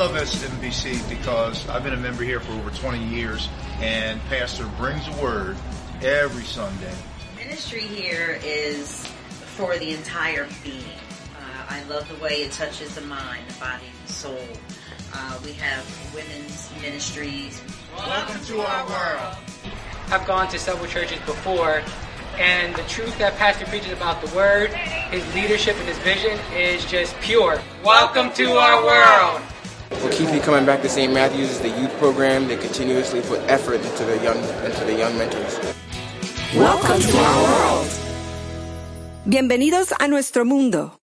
I love SMBC because I've been a member here for over 20 years, and Pastor brings a word every Sunday. Ministry here is for the entire being. Uh, I love the way it touches the mind, the body, the soul. Uh, we have women's ministries. Welcome to our world. I've gone to several churches before, and the truth that Pastor preaches about the Word, his leadership, and his vision is just pure. Welcome to our world. We'll keep you coming back to St. Matthew's is the youth program They continuously put effort into the young into the young mentors. Welcome to our world. Bienvenidos a nuestro mundo.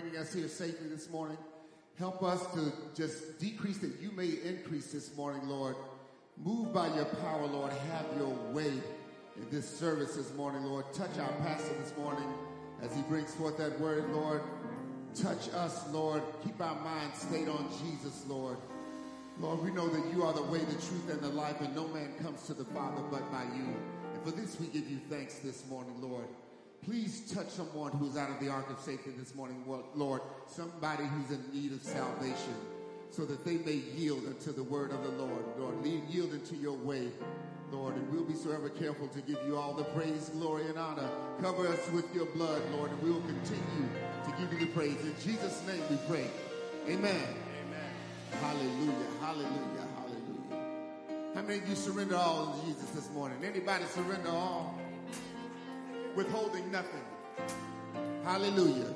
Bringing us here safely this morning. Help us to just decrease that you may increase this morning, Lord. Move by your power, Lord. Have your way in this service this morning, Lord. Touch our pastor this morning as he brings forth that word, Lord. Touch us, Lord. Keep our minds stayed on Jesus, Lord. Lord, we know that you are the way, the truth, and the life, and no man comes to the Father but by you. And And for this, we give you thanks this morning, Lord. Please touch someone who's out of the ark of safety this morning, Lord. Somebody who's in need of salvation so that they may yield unto the word of the Lord. Lord, yield unto your way, Lord, and we'll be so ever careful to give you all the praise, glory, and honor. Cover us with your blood, Lord, and we will continue to give you the praise. In Jesus' name we pray. Amen. Amen. Hallelujah. Hallelujah. Hallelujah. How many of you surrender all to Jesus this morning? Anybody surrender all? Withholding nothing. Hallelujah.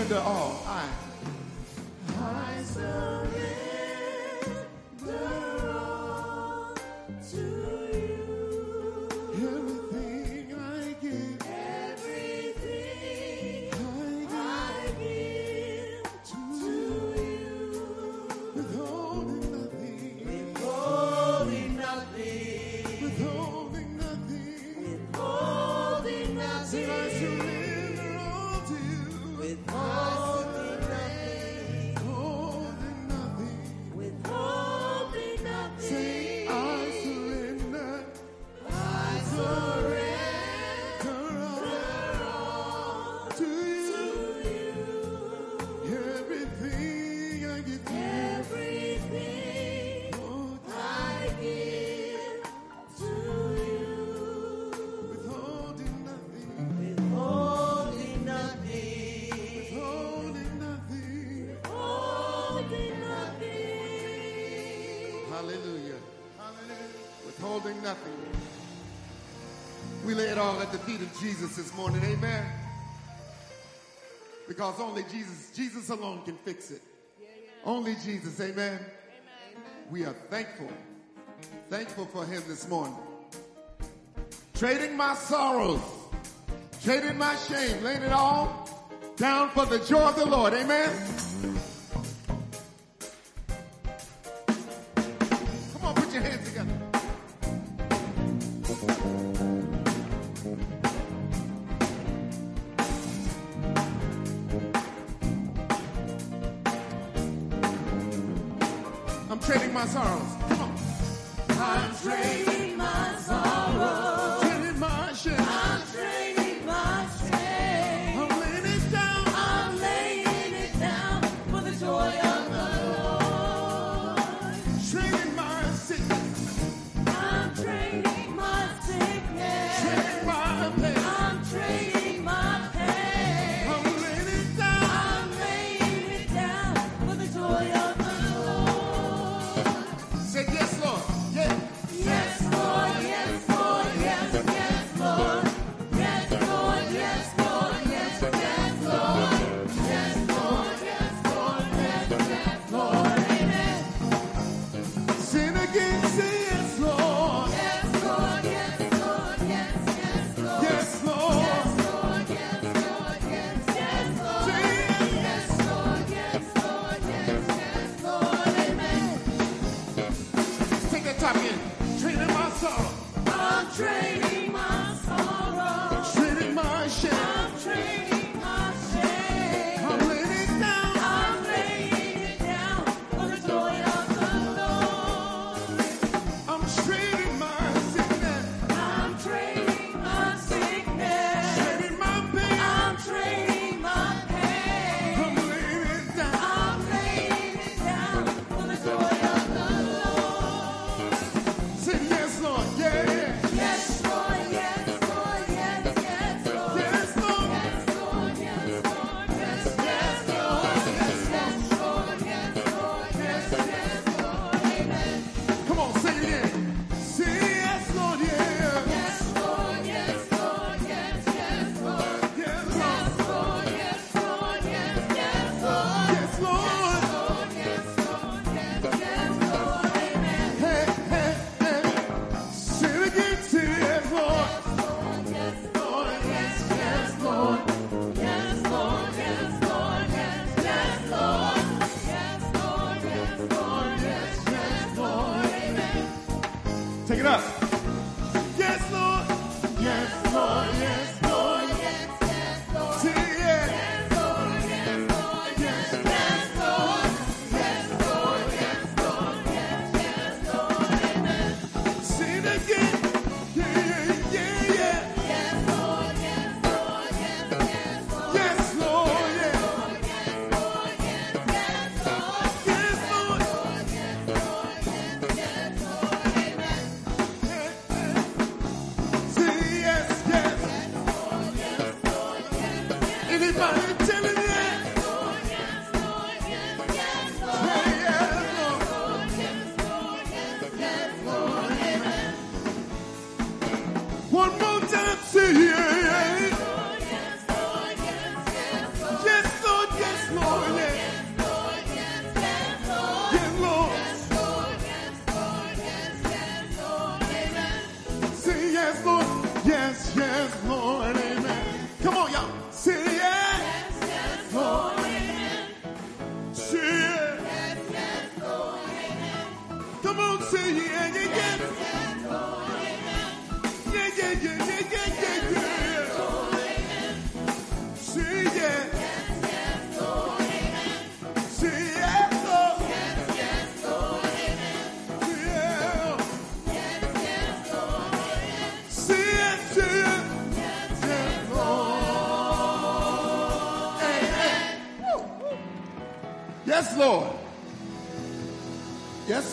Surrender all. I, Jesus this morning. Amen. Because only Jesus, Jesus alone can fix it. Only Jesus. Amen. amen. We are thankful, thankful for him this morning. Trading my sorrows, trading my shame, laying it all down for the joy of the Lord. Amen.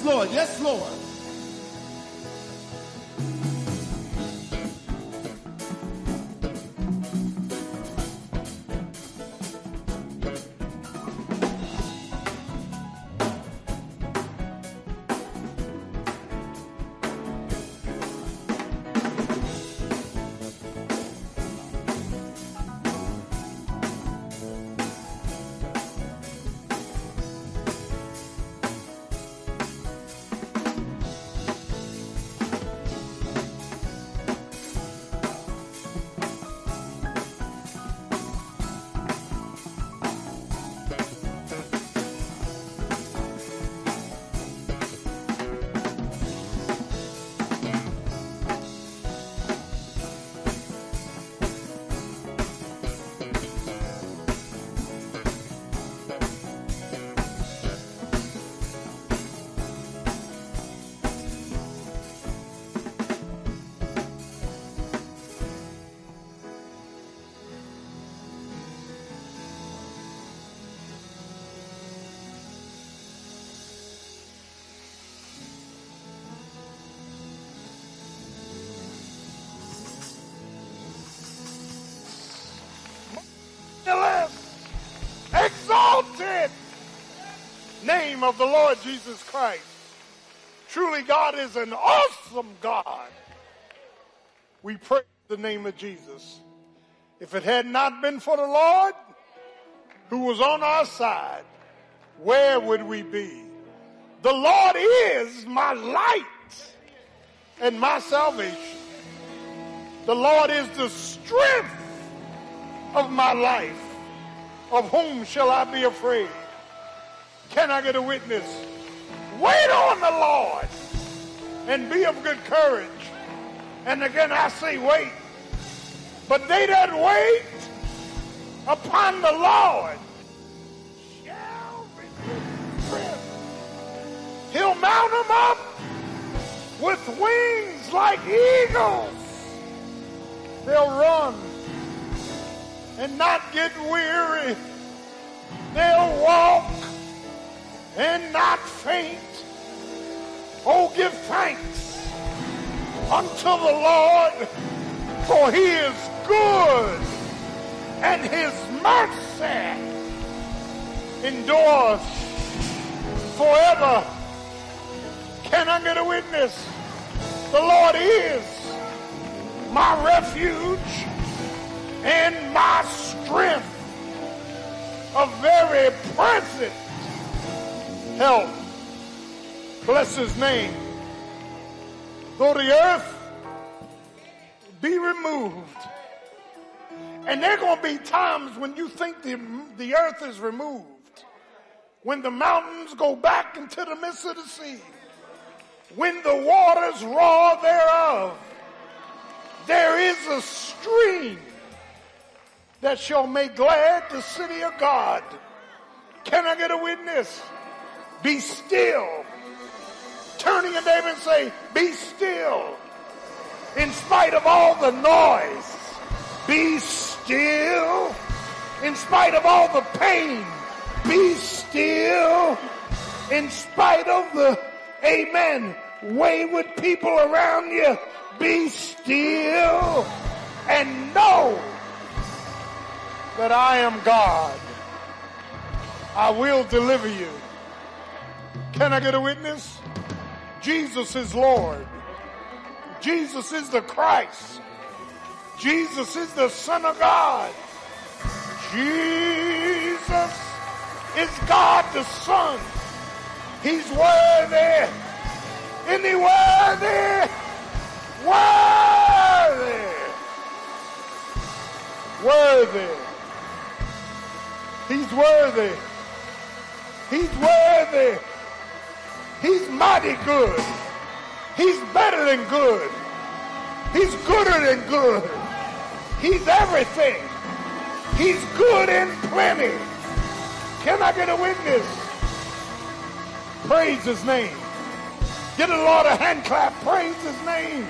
Lord. Yes, of the Lord Jesus Christ. Truly, God is an awesome God. We praise the name of Jesus. If it had not been for the Lord who was on our side, where would we be? The Lord is my light and my salvation. The Lord is the strength of my life. Of whom shall I be afraid? Can I get a witness? Wait on the Lord and be of good courage. And again I say wait. But they that wait upon the Lord shall strength. He'll mount them up with wings like eagles. They'll run and not get weary. They'll walk and not faint. Oh, give thanks unto the Lord, for he is good, and his mercy endures forever. Can I get a witness? The Lord is my refuge and my strength, a very present help. Bless his name. Though the earth be removed, and there are going to be times when you think the, the earth is removed, when the mountains go back into the midst of the sea, when the waters roar thereof, there is a stream that shall make glad the city of God. Can I get a witness? Be still. Turning to David and say, Be still. In spite of all the noise, be still. In spite of all the pain, be still. In spite of the, amen, wayward people around you, be still and know that I am God. I will deliver you. Can I get a witness? Jesus is Lord. Jesus is the Christ. Jesus is the Son of God. Jesus is God the Son. He's worthy. Isn't he worthy? Worthy. Worthy. He's worthy. He's worthy. He's mighty good. He's better than good. He's gooder than good. He's everything. He's good in plenty. Can I get a witness? Praise his name. Get a Lord a hand clap. Praise his name.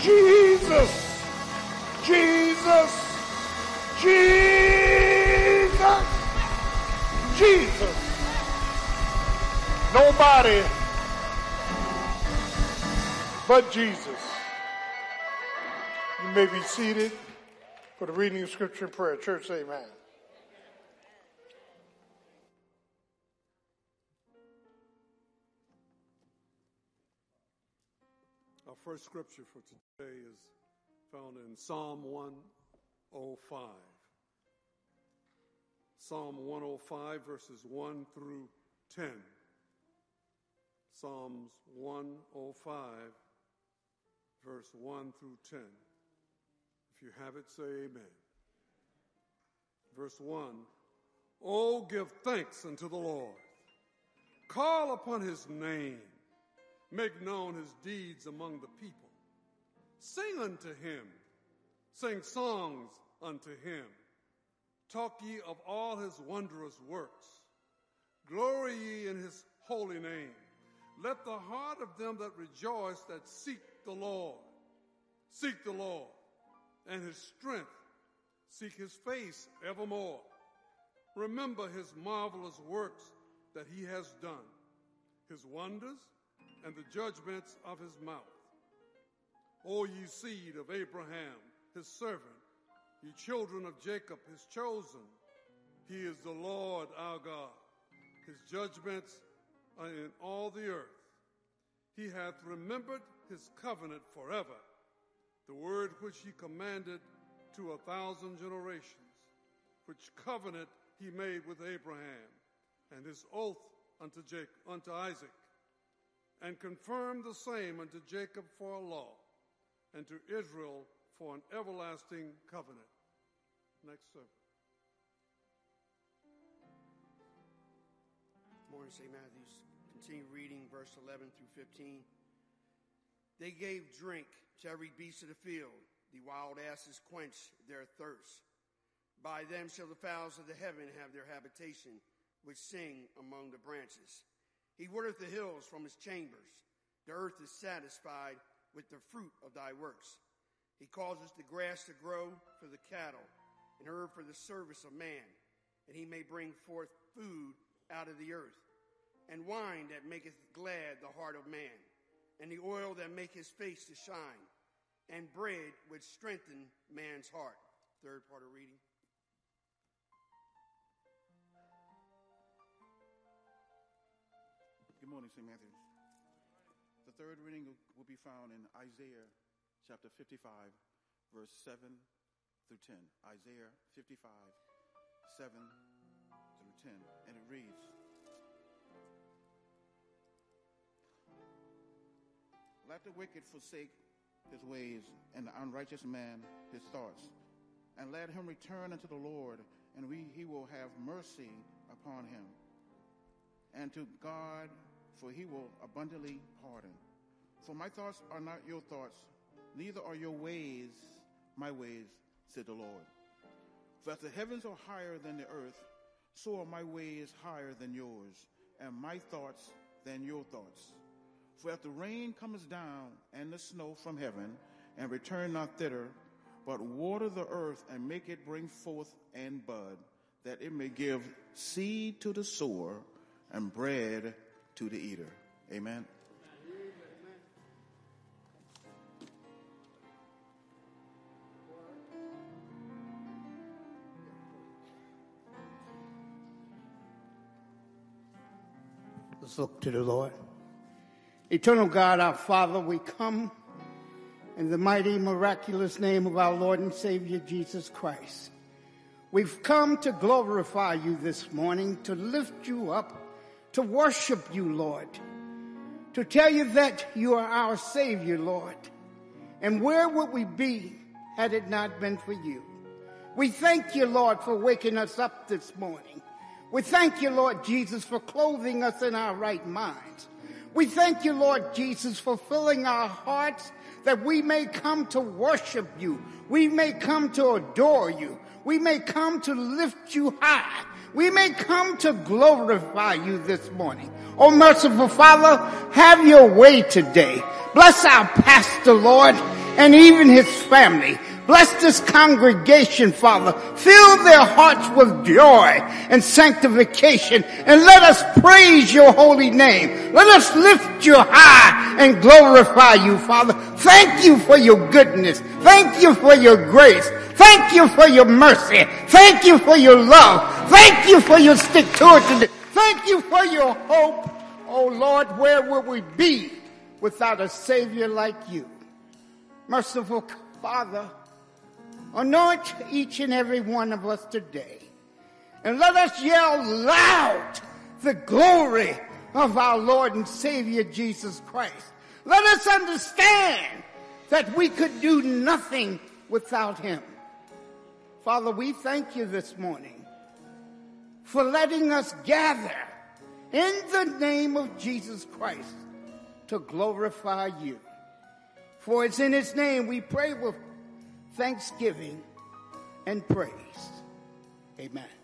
Jesus. Jesus. Jesus. Jesus. Nobody but Jesus. You may be seated for the reading of scripture and prayer. Church, amen. Our first scripture for today is found in Psalm 105. Psalm 105, verses 1 through 10. Psalms 105, verse 1 through 10. If you have it, say amen. Verse 1 Oh, give thanks unto the Lord, call upon his name, make known his deeds among the people. Sing unto him, sing songs unto him. Talk ye of all his wondrous works. Glory ye in his holy name. Let the heart of them that rejoice that seek the Lord seek the Lord and his strength. Seek his face evermore. Remember his marvelous works that he has done, his wonders and the judgments of his mouth. O ye seed of Abraham, his servant, ye children of Jacob, his chosen. He is the Lord our God. His judgments in all the earth. He hath remembered his covenant forever, the word which he commanded to a thousand generations, which covenant he made with Abraham, and his oath unto, Jacob, unto Isaac, and confirmed the same unto Jacob for a law, and to Israel for an everlasting covenant. Next service. Morning, St. Matthews. Continue reading verse 11 through 15. They gave drink to every beast of the field. The wild asses quenched their thirst. By them shall the fowls of the heaven have their habitation, which sing among the branches. He watereth the hills from his chambers. The earth is satisfied with the fruit of thy works. He causes the grass to grow for the cattle, and herb for the service of man, and he may bring forth food out of the earth, and wine that maketh glad the heart of man, and the oil that make his face to shine, and bread which strengthen man's heart. Third part of reading. Good morning, St. Matthews. The third reading will be found in Isaiah chapter 55, verse 7 through 10. Isaiah 55, 7 through 10. And it reads Let the wicked forsake his ways, and the unrighteous man his thoughts. And let him return unto the Lord, and we, he will have mercy upon him. And to God, for he will abundantly pardon. For my thoughts are not your thoughts, neither are your ways my ways, said the Lord. For as the heavens are higher than the earth, so are my ways higher than yours, and my thoughts than your thoughts. For if the rain comes down and the snow from heaven, and return not thither, but water the earth and make it bring forth and bud, that it may give seed to the sower and bread to the eater. Amen. Let's look to the Lord. Eternal God, our Father, we come in the mighty, miraculous name of our Lord and Savior Jesus Christ. We've come to glorify you this morning, to lift you up, to worship you, Lord, to tell you that you are our Savior, Lord. And where would we be had it not been for you? We thank you, Lord, for waking us up this morning. We thank you, Lord Jesus, for clothing us in our right minds. We thank you, Lord Jesus, for filling our hearts that we may come to worship you. We may come to adore you. We may come to lift you high. We may come to glorify you this morning. Oh, merciful Father, have your way today. Bless our pastor, Lord, and even his family. Bless this congregation, Father. Fill their hearts with joy and sanctification and let us praise your holy name. Let us lift you high and glorify you, Father. Thank you for your goodness. Thank you for your grace. Thank you for your mercy. Thank you for your love. Thank you for your stick to it. Thank you for your hope. Oh Lord, where would we be without a savior like you? Merciful Father, Anoint each and every one of us today. And let us yell loud the glory of our Lord and Savior Jesus Christ. Let us understand that we could do nothing without Him. Father, we thank you this morning for letting us gather in the name of Jesus Christ to glorify you. For it's in His name we pray with thanksgiving and praise. Amen.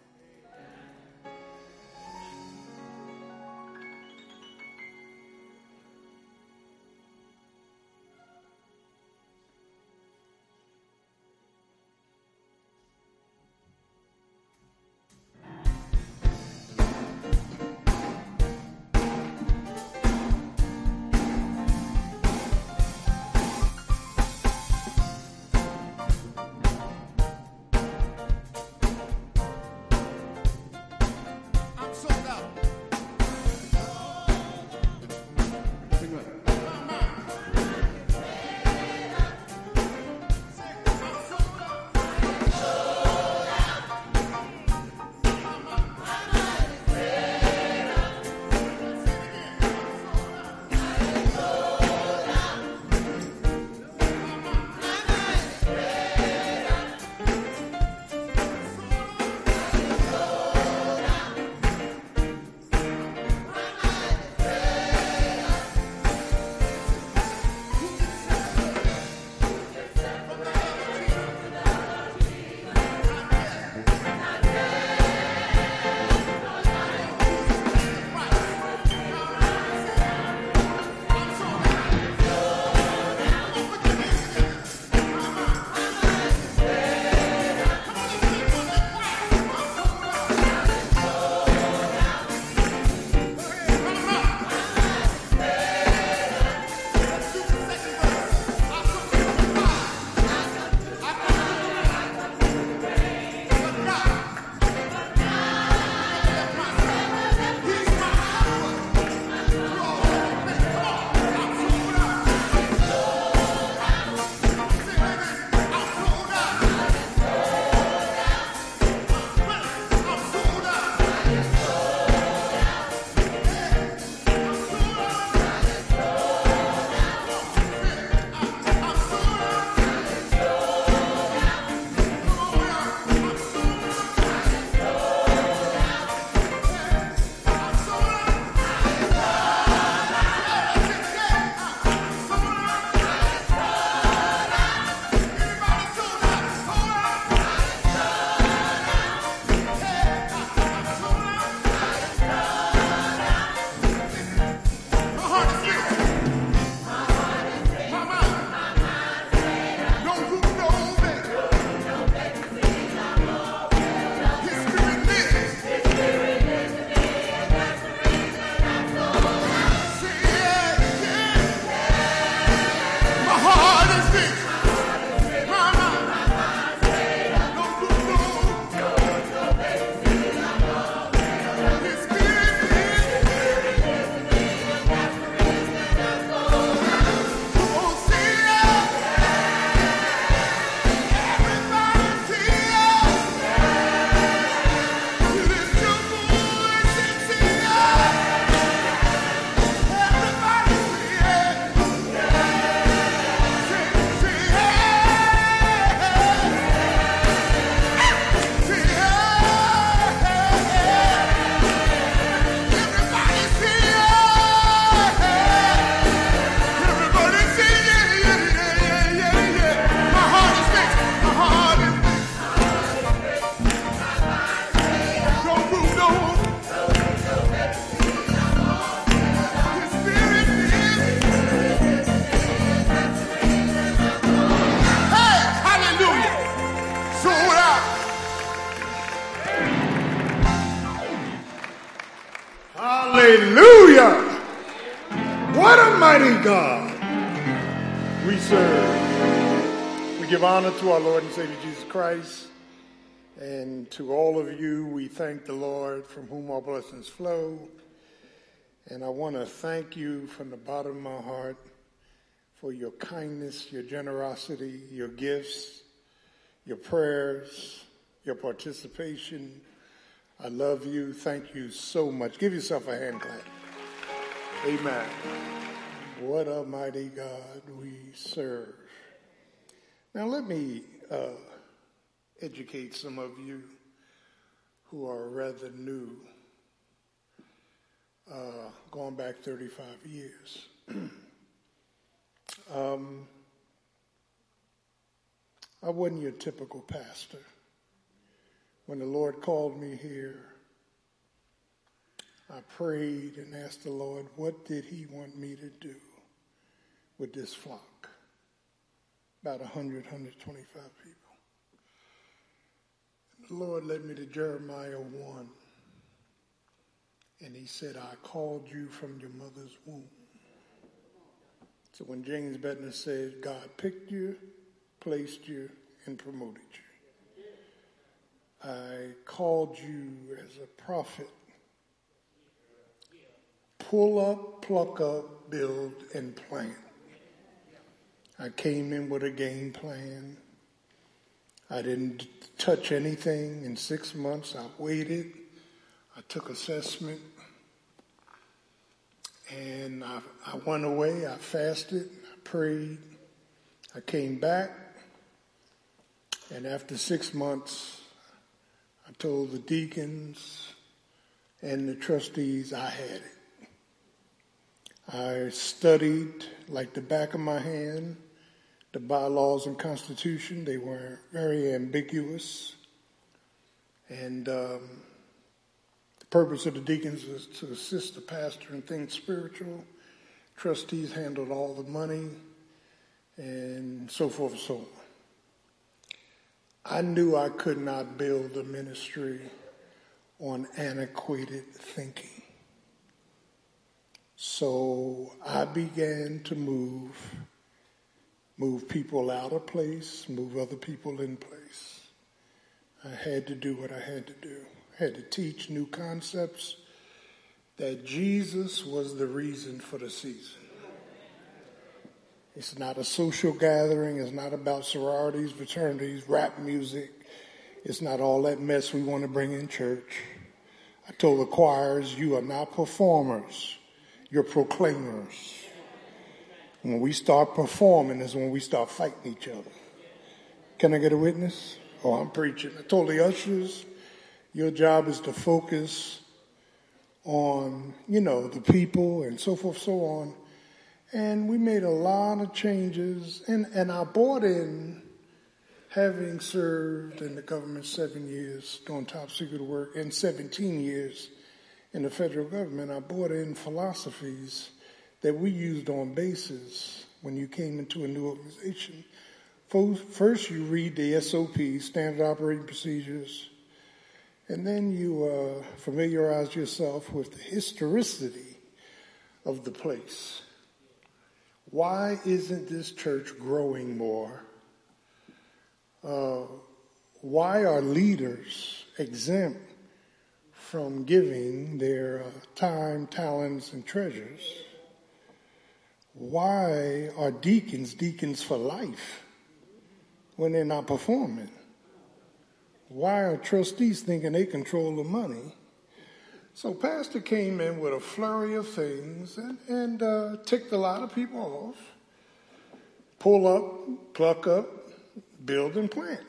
God we serve. We give honor to our Lord and Savior Jesus Christ. And to all of you, we thank the Lord from whom all blessings flow. And I want to thank you from the bottom of my heart for your kindness, your generosity, your gifts, your prayers, your participation. I love you. Thank you so much. Give yourself a hand clap. Amen. What a mighty God we serve. Now, let me uh, educate some of you who are rather new, uh, going back 35 years. um, I wasn't your typical pastor. When the Lord called me here, I prayed and asked the Lord, what did he want me to do with this flock? About 100, 125 people. The Lord led me to Jeremiah 1. And he said, I called you from your mother's womb. So when James Bettner said, God picked you, placed you, and promoted you. I called you as a prophet. Pull up, pluck up, build, and plant. I came in with a game plan. I didn't touch anything in six months. I waited. I took assessment. And I, I went away. I fasted. I prayed. I came back. And after six months, I told the deacons and the trustees I had it. I studied like the back of my hand the bylaws and constitution. They were very ambiguous. And um, the purpose of the deacons was to assist the pastor in things spiritual. Trustees handled all the money and so forth and so on. I knew I could not build a ministry on antiquated thinking. So I began to move move people out of place, move other people in place. I had to do what I had to do. I had to teach new concepts that Jesus was the reason for the season. It's not a social gathering. It's not about sororities, fraternities, rap music. It's not all that mess we want to bring in church. I told the choirs, you are not performers. You're proclaimers. When we start performing is when we start fighting each other. Can I get a witness? Oh, I'm preaching. I told the ushers, your job is to focus on, you know, the people and so forth, so on. And we made a lot of changes. And, and I bought in, having served in the government seven years doing top secret work and 17 years in the federal government, I bought in philosophies that we used on bases when you came into a new organization. First, you read the SOP, Standard Operating Procedures, and then you uh, familiarize yourself with the historicity of the place. Why isn't this church growing more? Uh, why are leaders exempt from giving their uh, time, talents, and treasures? Why are deacons deacons for life when they're not performing? Why are trustees thinking they control the money? So Pastor came in with a flurry of things and, and uh, ticked a lot of people off. Pull up, pluck up, build and plant.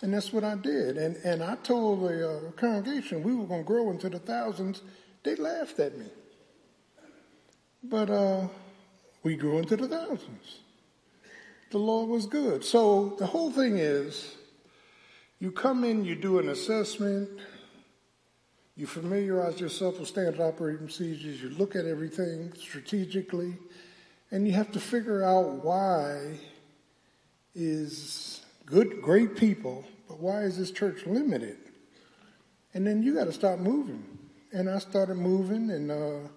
And that's what I did. And, and I told the uh, congregation we were going to grow into the thousands. They laughed at me. But uh, we grew into the thousands. The Lord was good. So the whole thing is you come in, you do an assessment, you familiarize yourself with standard operating procedures, you look at everything strategically, and you have to figure out why is good, great people, but why is this church limited? And then you got to start moving. And I started moving, and uh,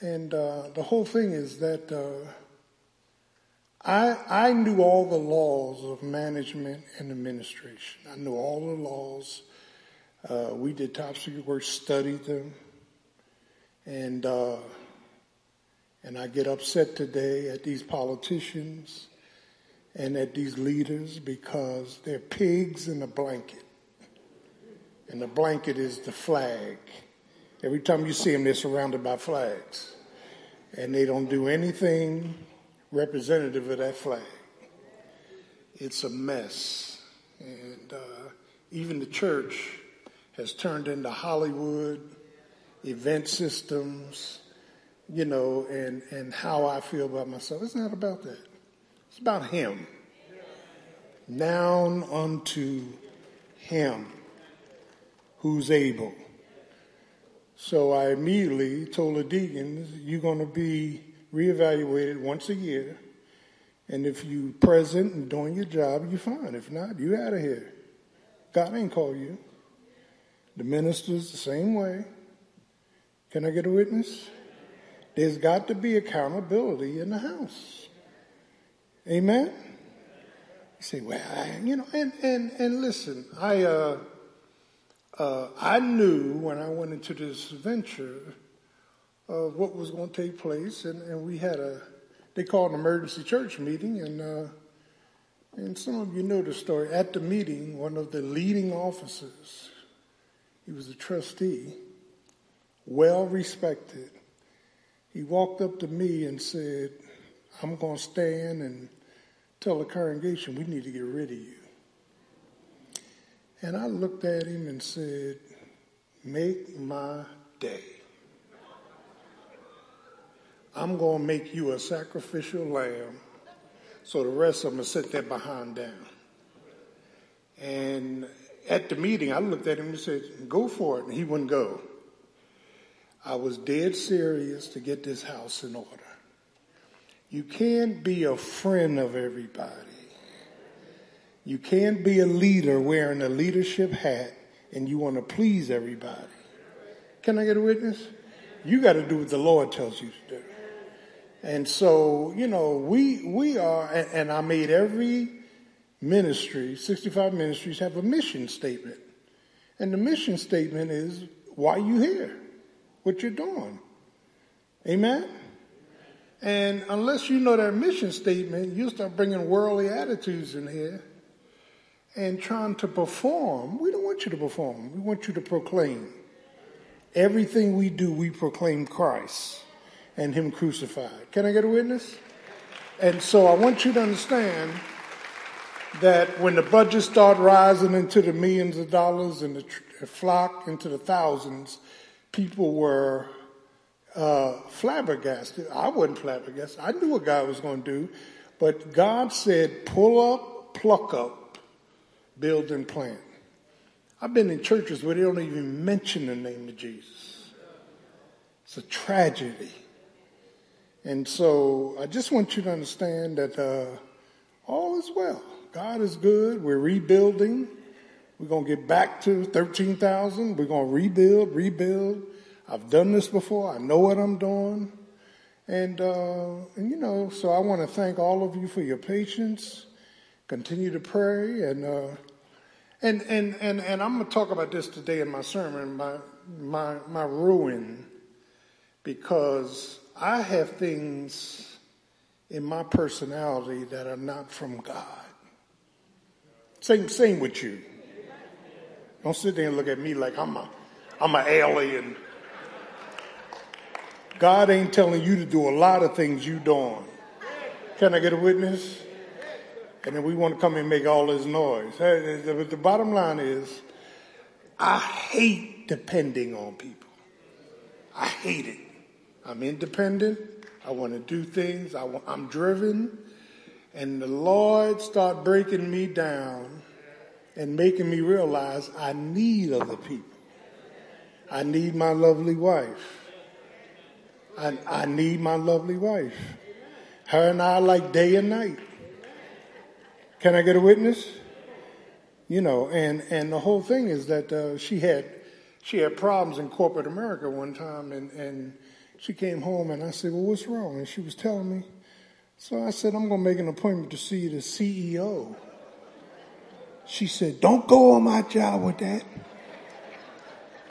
And uh, the whole thing is that uh, I, I knew all the laws of management and administration. I knew all the laws. Uh, we did top secret work, studied them. And, uh, and I get upset today at these politicians and at these leaders because they're pigs in a blanket. And the blanket is the flag. Every time you see them, they're surrounded by flags. And they don't do anything representative of that flag. It's a mess. And uh, even the church has turned into Hollywood, event systems, you know, and, and how I feel about myself. It's not about that. It's about Him. Noun unto Him who's able. So I immediately told the deacons, you're going to be reevaluated once a year. And if you present and doing your job, you're fine. If not, you out of here. God ain't called you. The ministers the same way. Can I get a witness? There's got to be accountability in the house. Amen? You say, well, I, you know, and, and, and listen, I, uh, uh, I knew when I went into this venture of what was going to take place, and, and we had a, they called an emergency church meeting, and, uh, and some of you know the story. At the meeting, one of the leading officers, he was a trustee, well respected, he walked up to me and said, I'm going to stand and tell the congregation we need to get rid of you. And I looked at him and said, Make my day. I'm going to make you a sacrificial lamb so the rest of them will sit there behind down. And at the meeting, I looked at him and said, Go for it. And he wouldn't go. I was dead serious to get this house in order. You can't be a friend of everybody. You can't be a leader wearing a leadership hat and you want to please everybody. Can I get a witness? You got to do what the Lord tells you to do. And so, you know, we, we are, and, and I made every ministry, 65 ministries have a mission statement. And the mission statement is why you here, what you're doing. Amen? And unless you know that mission statement, you start bringing worldly attitudes in here and trying to perform. We don't want you to perform. We want you to proclaim. Everything we do, we proclaim Christ and Him crucified. Can I get a witness? And so I want you to understand that when the budgets start rising into the millions of dollars and the tr- flock into the thousands, people were uh, flabbergasted. I wasn't flabbergasted. I knew what God was going to do, but God said, pull up, pluck up, build and plant. I've been in churches where they don't even mention the name of Jesus. It's a tragedy. And so I just want you to understand that uh, all is well. God is good. We're rebuilding. We're going to get back to 13,000. We're going to rebuild, rebuild. I've done this before. I know what I'm doing. And, uh, and you know, so I want to thank all of you for your patience. Continue to pray. And, uh, and, and, and, and I'm going to talk about this today in my sermon, my, my, my ruin, because I have things in my personality that are not from God. Same, same with you. Don't sit there and look at me like I'm a, I'm an alien. God ain't telling you to do a lot of things you doing. Can I get a witness? And then we want to come and make all this noise. But the bottom line is, I hate depending on people. I hate it. I'm independent. I want to do things. I am driven. And the Lord start breaking me down and making me realize I need other people. I need my lovely wife. I, I need my lovely wife. Her and I like day and night. Can I get a witness? You know, and, and the whole thing is that uh, she had she had problems in corporate America one time, and, and she came home and I said, well, what's wrong? And she was telling me. So I said, I'm going to make an appointment to see the CEO. She said, don't go on my job with that.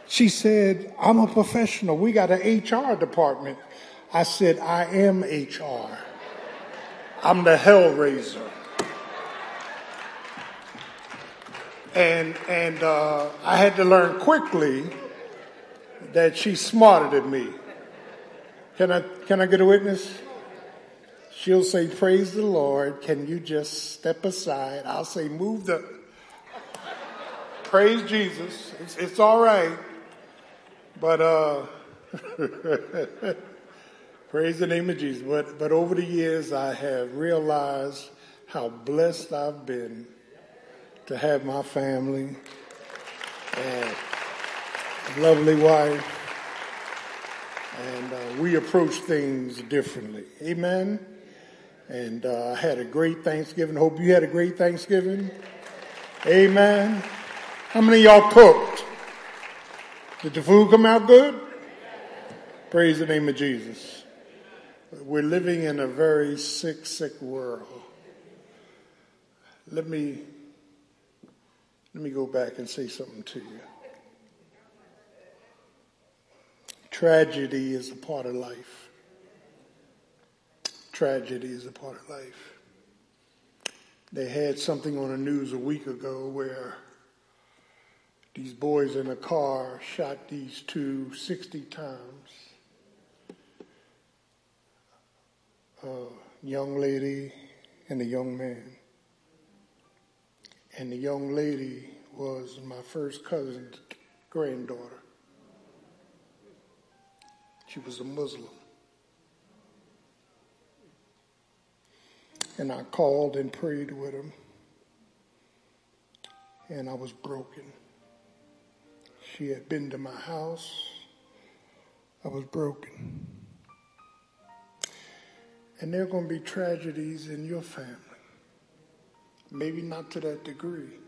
She said, I'm a professional. We got an HR department. I said, I am HR. I'm the hellraiser. And, and uh, I had to learn quickly that she's smarter than me. Can I, can I get a witness? She'll say, Praise the Lord. Can you just step aside? I'll say, Move the. Praise Jesus. It's, it's all right. But, uh, praise the name of Jesus. But, but over the years, I have realized how blessed I've been to have my family and lovely wife. And uh, we approach things differently. Amen. And uh, I had a great Thanksgiving. Hope you had a great Thanksgiving. Amen. How many y'all cooked? Did the food come out good? Praise the name of Jesus. We're living in a very sick, sick world. Let me let me go back and say something to you. Tragedy is a part of life. Tragedy is a part of life. They had something on the news a week ago where these boys in a car shot these two 60 times. A young lady and a young man. And the young lady was my first cousin's granddaughter. She was a Muslim. And I called and prayed with him. And I was broken. She had been to my house. I was broken. And there are going to be tragedies in your family. Maybe not to that degree.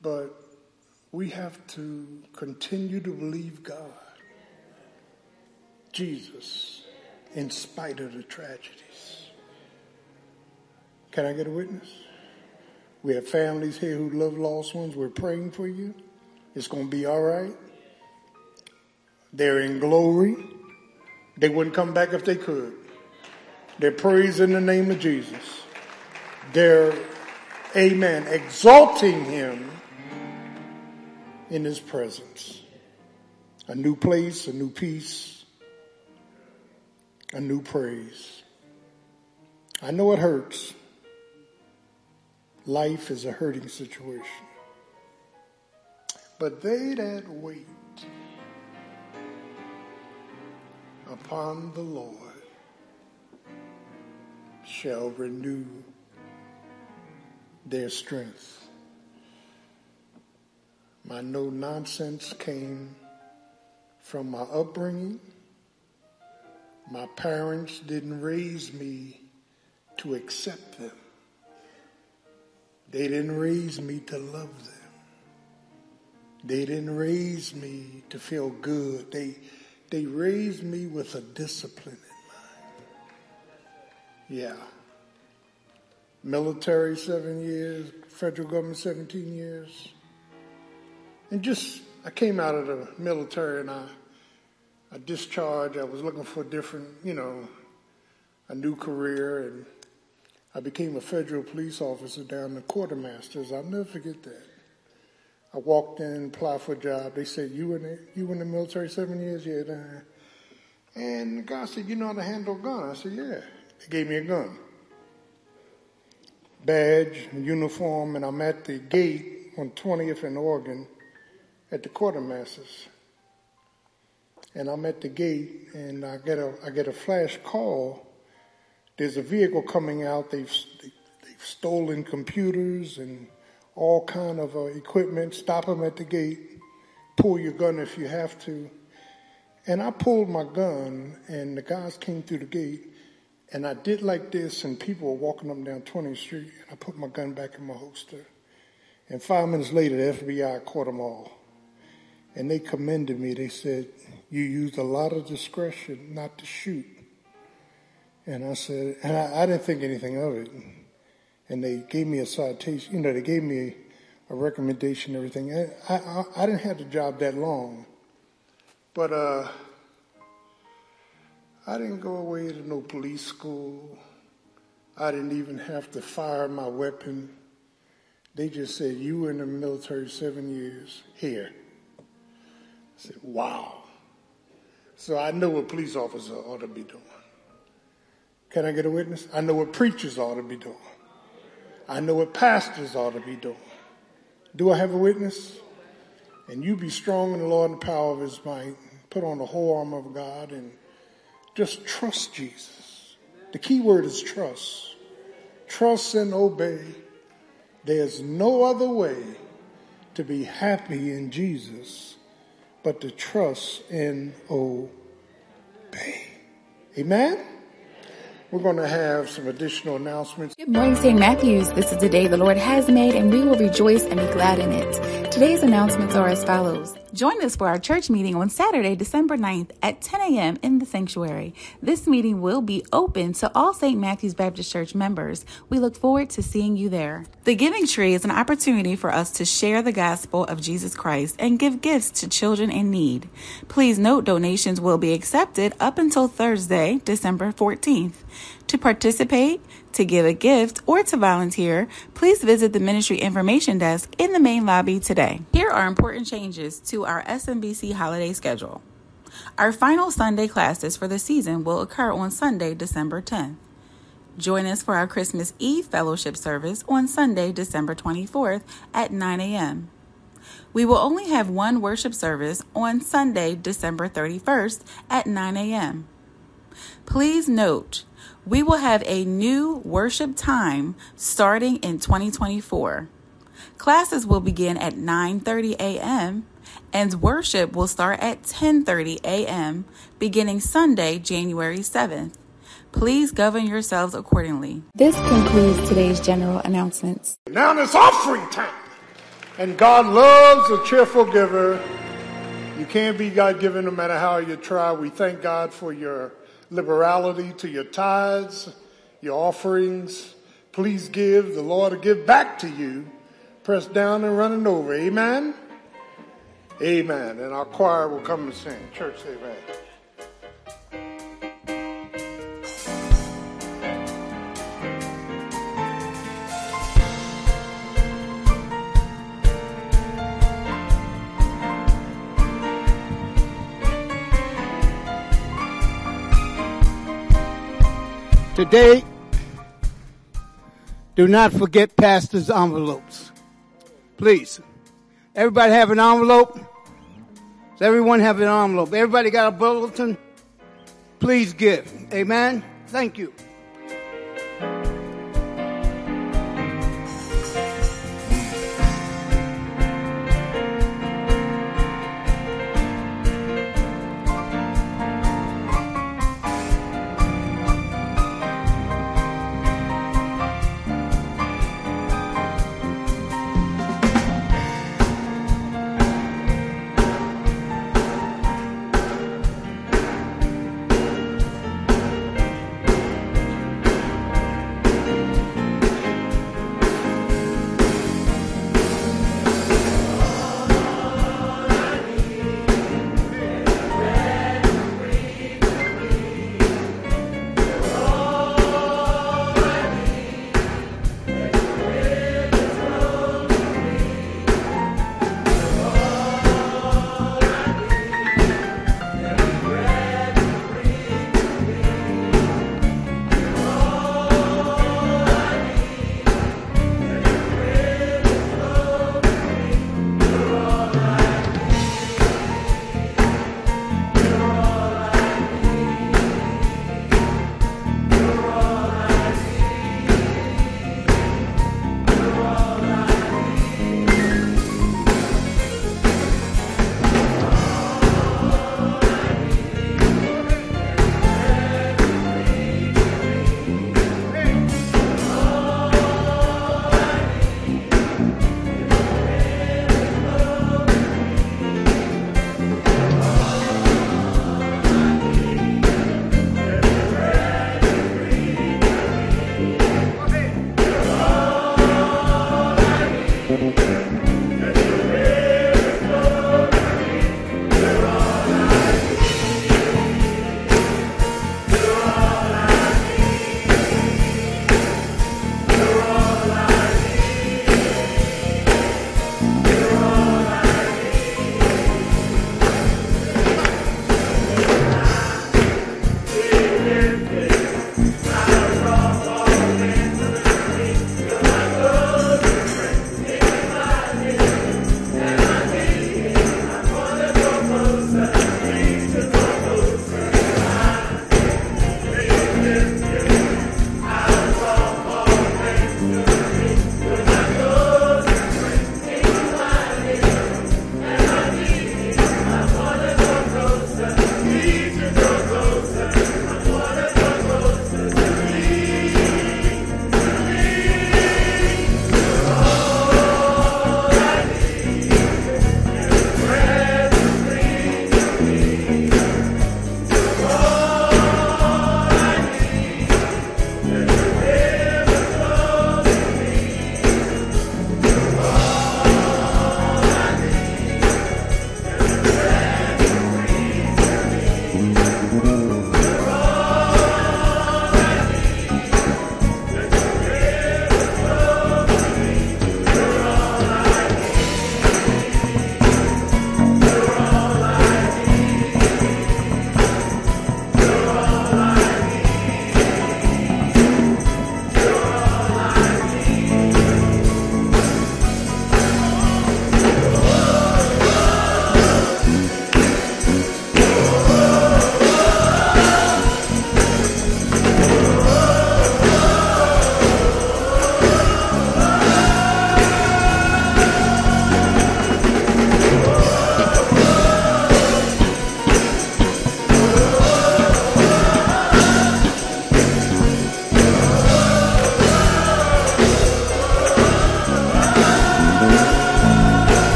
But we have to continue to believe God, Jesus, in spite of the tragedies. Can I get a witness? We have families here who love lost ones. We're praying for you. It's going to be all right. They're in glory. They wouldn't come back if they could. They're praising the name of Jesus. They're, amen, exalting him in his presence. A new place, a new peace, a new praise. I know it hurts. Life is a hurting situation. But they that wait upon the Lord shall renew their strength. My no nonsense came from my upbringing. My parents didn't raise me to accept them. They didn't raise me to love them. They didn't raise me to feel good. They, they raised me with a discipline in mind. Yeah. Military seven years, federal government 17 years. And just, I came out of the military and I, I discharged. I was looking for a different, you know, a new career and I became a federal police officer down the quartermasters. I'll never forget that. I walked in, applied for a job. They said, "You in the you in the military seven years?" Yeah. And the guy said, "You know how to handle a gun?" I said, "Yeah." They gave me a gun, badge, and uniform, and I'm at the gate on 20th and Oregon at the quartermasters. And I'm at the gate, and I get a I get a flash call. There's a vehicle coming out. They've they've stolen computers and all kind of uh, equipment. Stop them at the gate. Pull your gun if you have to. And I pulled my gun, and the guys came through the gate, and I did like this, and people were walking up and down 20th Street, and I put my gun back in my holster. And five minutes later, the FBI caught them all. and they commended me. They said, You used a lot of discretion not to shoot. And I said, and I, I didn't think anything of it. And they gave me a citation, you know, they gave me a recommendation, and everything. I, I, I didn't have the job that long. But uh, I didn't go away to no police school. I didn't even have to fire my weapon. They just said, You were in the military seven years. Here. I said, Wow. So I know what police officers ought to be doing. Can I get a witness? I know what preachers ought to be doing. I know what pastors ought to be doing. Do I have a witness? And you be strong in the Lord and the power of his might. Put on the whole armor of God and just trust Jesus. The key word is trust. Trust and obey. There's no other way to be happy in Jesus but to trust and obey. Amen? We're going to have some additional announcements. Good morning, St. Matthews. This is the day the Lord has made, and we will rejoice and be glad in it. Today's announcements are as follows. Join us for our church meeting on Saturday, December 9th at 10 a.m. in the sanctuary. This meeting will be open to all St. Matthew's Baptist Church members. We look forward to seeing you there. The Giving Tree is an opportunity for us to share the gospel of Jesus Christ and give gifts to children in need. Please note donations will be accepted up until Thursday, December 14th. To participate, to give a gift, or to volunteer, please visit the ministry information desk in the main lobby today. Here are important changes to our SMBC holiday schedule. Our final Sunday classes for the season will occur on Sunday, December 10th. Join us for our Christmas Eve fellowship service on Sunday, December 24th at 9 a.m. We will only have one worship service on Sunday, December 31st at 9 a.m. Please note, we will have a new worship time starting in 2024. Classes will begin at 9:30 a.m. and worship will start at 10:30 a.m. beginning Sunday, January 7th. Please govern yourselves accordingly. This concludes today's general announcements. Now it's offering time. And God loves a cheerful giver. You can't be God given no matter how you try. We thank God for your liberality to your tithes, your offerings. Please give. The Lord will give back to you, pressed down and running over. Amen. Amen. And our choir will come and sing. Church, amen. Today, do not forget pastor's envelopes. Please. Everybody have an envelope? Does everyone have an envelope? Everybody got a bulletin? Please give. Amen. Thank you.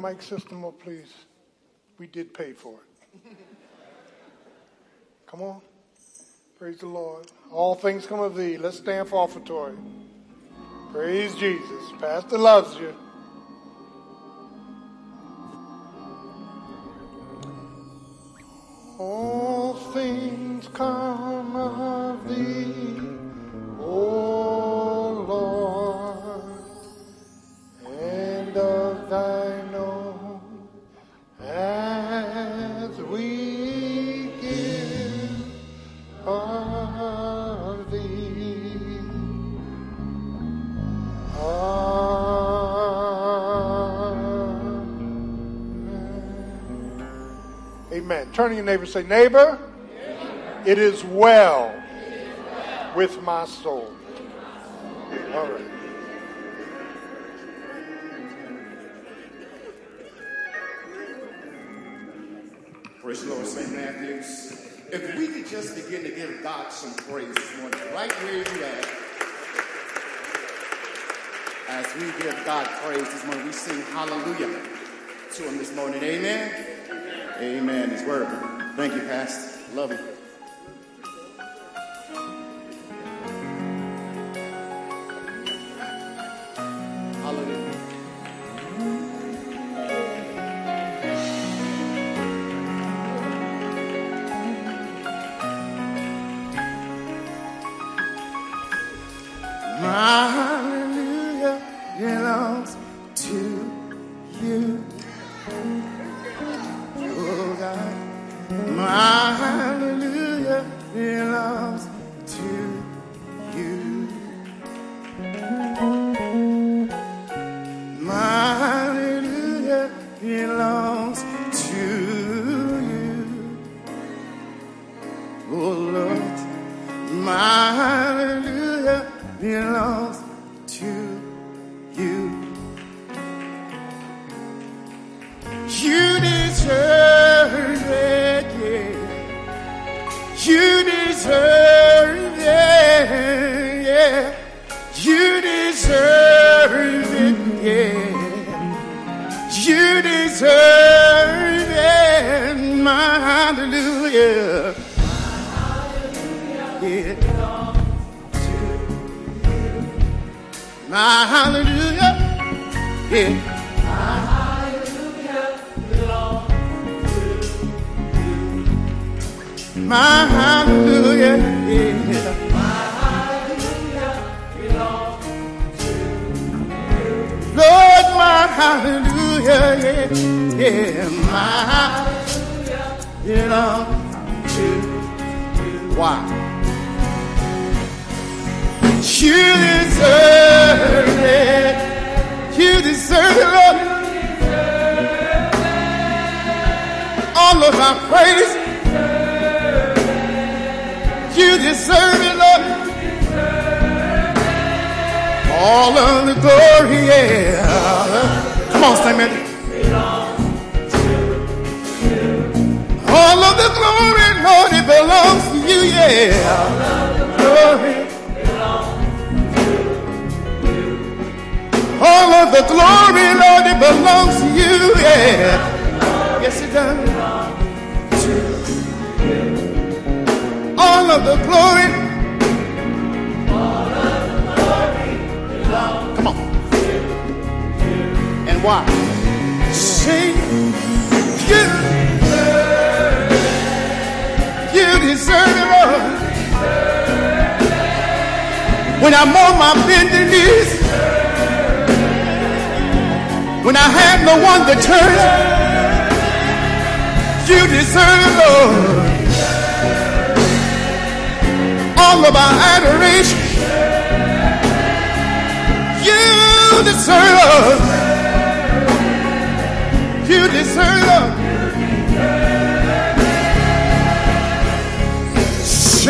Mic system up, please? We did pay for it. Come on. Praise the Lord. All things come of thee. Let's stand for offertory. Praise Jesus. Pastor loves you. Turn to your neighbor and say, Neighbor, it is well with my soul. All right. Praise the Lord, St. Matthews. If we could just begin to give God some praise this morning, right where you at. As we give God praise this morning, we sing hallelujah to him this morning. Amen. Amen. His word. Thank you, Pastor. Love you.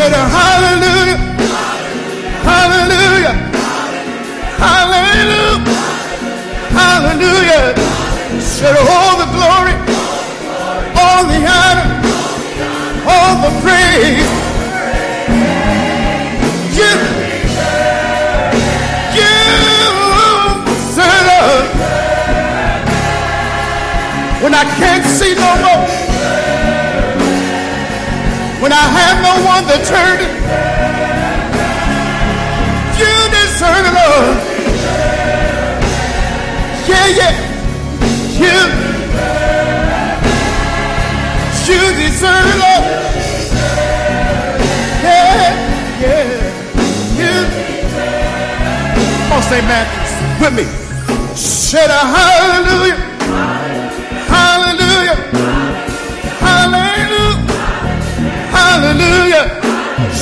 Should a hallelujah, hallelujah, hallelujah. Hallelujah. Should all the glory, all the honor, all the praise. You, you it. when I can't see no more, I have no one to turn to. You deserve it, Lord. Yeah, yeah. You, you deserve it, Lord. Yeah, yeah. You. Come on, say Matthews with me. Said a. Hallelujah.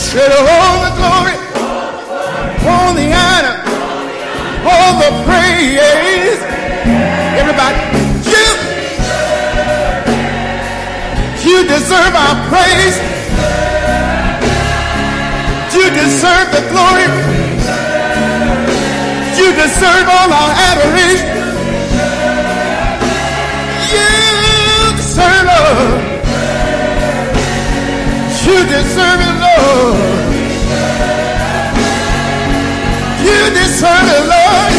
Said all the glory. All the honor. All the praise. Everybody. You. You deserve our praise. You deserve the glory. You deserve all our adoration. You deserve love. You deserve it, Lord. You deserve it, Lord.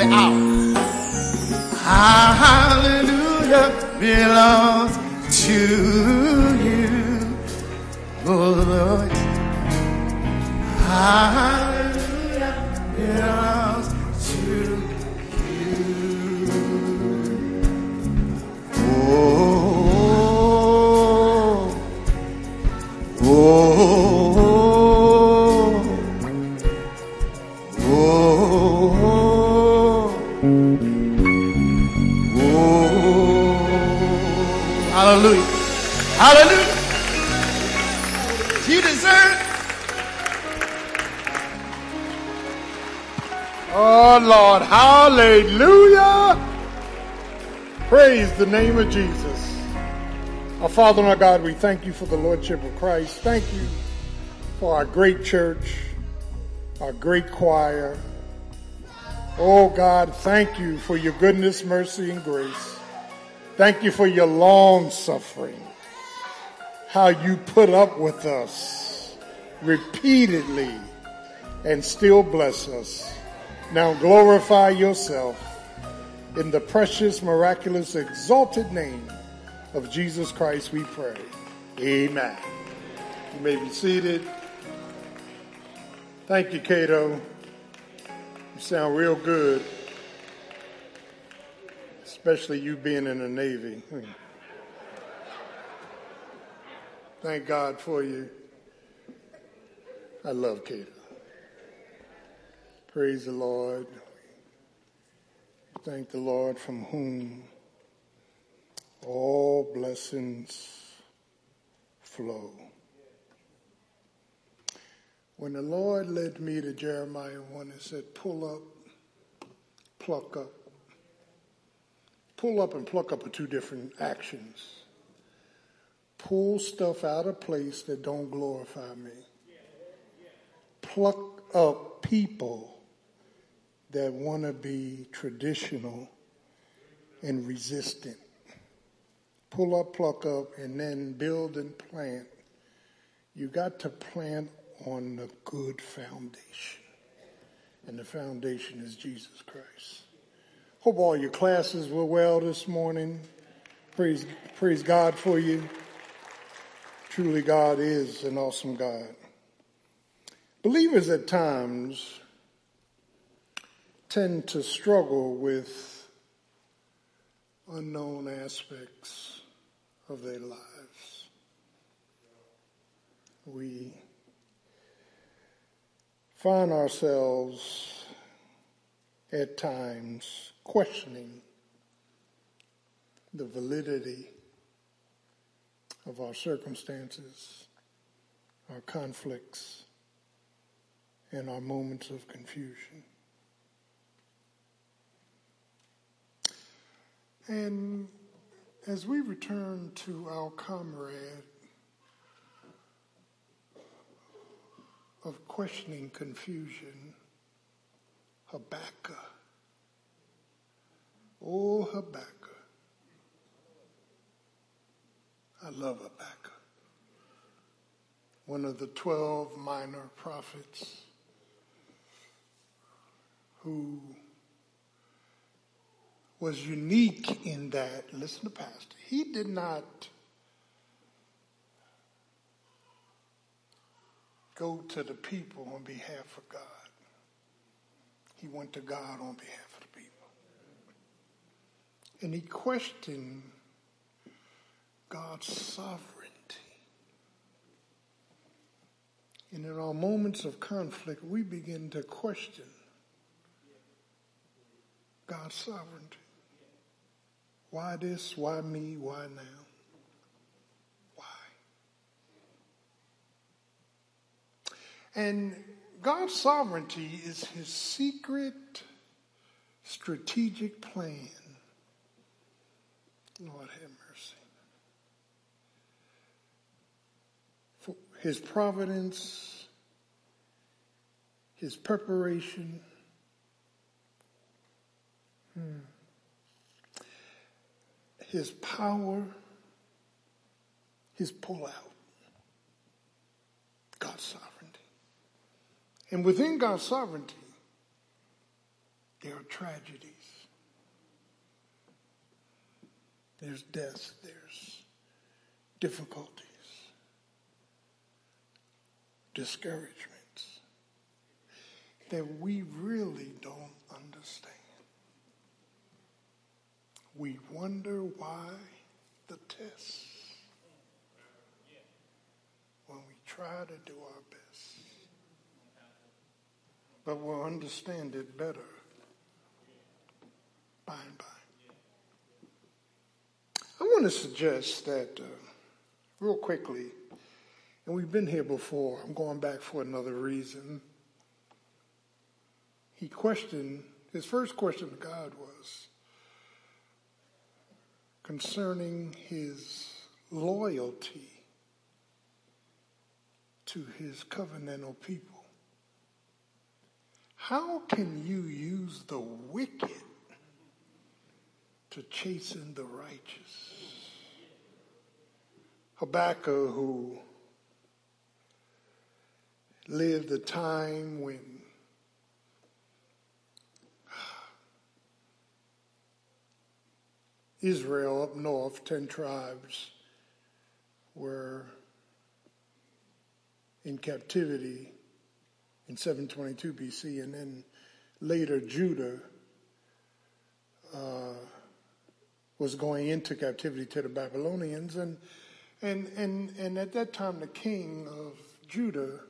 Say hallelujah belongs to you. Oh Lord. Our Hallelujah. Praise the name of Jesus. Our Father and our God, we thank you for the Lordship of Christ. Thank you for our great church, our great choir. Oh, God, thank you for your goodness, mercy, and grace. Thank you for your long suffering. How you put up with us repeatedly and still bless us. Now glorify yourself in the precious, miraculous, exalted name of Jesus Christ we pray. Amen. You may be seated. Thank you, Cato. You sound real good. Especially you being in the Navy. Thank God for you. I love Cato. Praise the Lord. Thank the Lord from whom all blessings flow. When the Lord led me to Jeremiah 1 and said, pull up, pluck up. Pull up and pluck up are two different actions. Pull stuff out of place that don't glorify me. Pluck up people that want to be traditional and resistant. Pull up, pluck up, and then build and plant. You got to plant on the good foundation. And the foundation is Jesus Christ. Hope all your classes were well this morning. Praise, praise God for you. Truly, God is an awesome God. Believers at times tend to struggle with unknown aspects of their lives. We find ourselves at times questioning the validity of our circumstances, our conflicts, and our moments of confusion. And as we return to our comrade of questioning confusion, Habakkuk. Oh, Habakkuk. I love Habakkuk. One of the 12 minor prophets who was unique in that, listen to Pastor, he did not go to the people on behalf of God. He went to God on behalf of the people. And he questioned God's sovereignty. And in our moments of conflict, we begin to question God's sovereignty. Why this? Why me? Why now? Why? And God's sovereignty is his secret strategic plan. Lord have mercy. For his providence, his preparation. Hmm his power, his pull out. God's sovereignty. And within God's sovereignty, there are tragedies. There's death, there's difficulties, discouragements that we really don't understand we wonder why the tests when we try to do our best. But we'll understand it better by and by. I want to suggest that, uh, real quickly, and we've been here before, I'm going back for another reason. He questioned, his first question to God was, concerning his loyalty to his covenantal people. How can you use the wicked to chasten the righteous? Habakkuk, who lived a time when Israel up north, 10 tribes, were in captivity in 722 BC, and then later Judah uh, was going into captivity to the Babylonians, and and and and at that time the king of Judah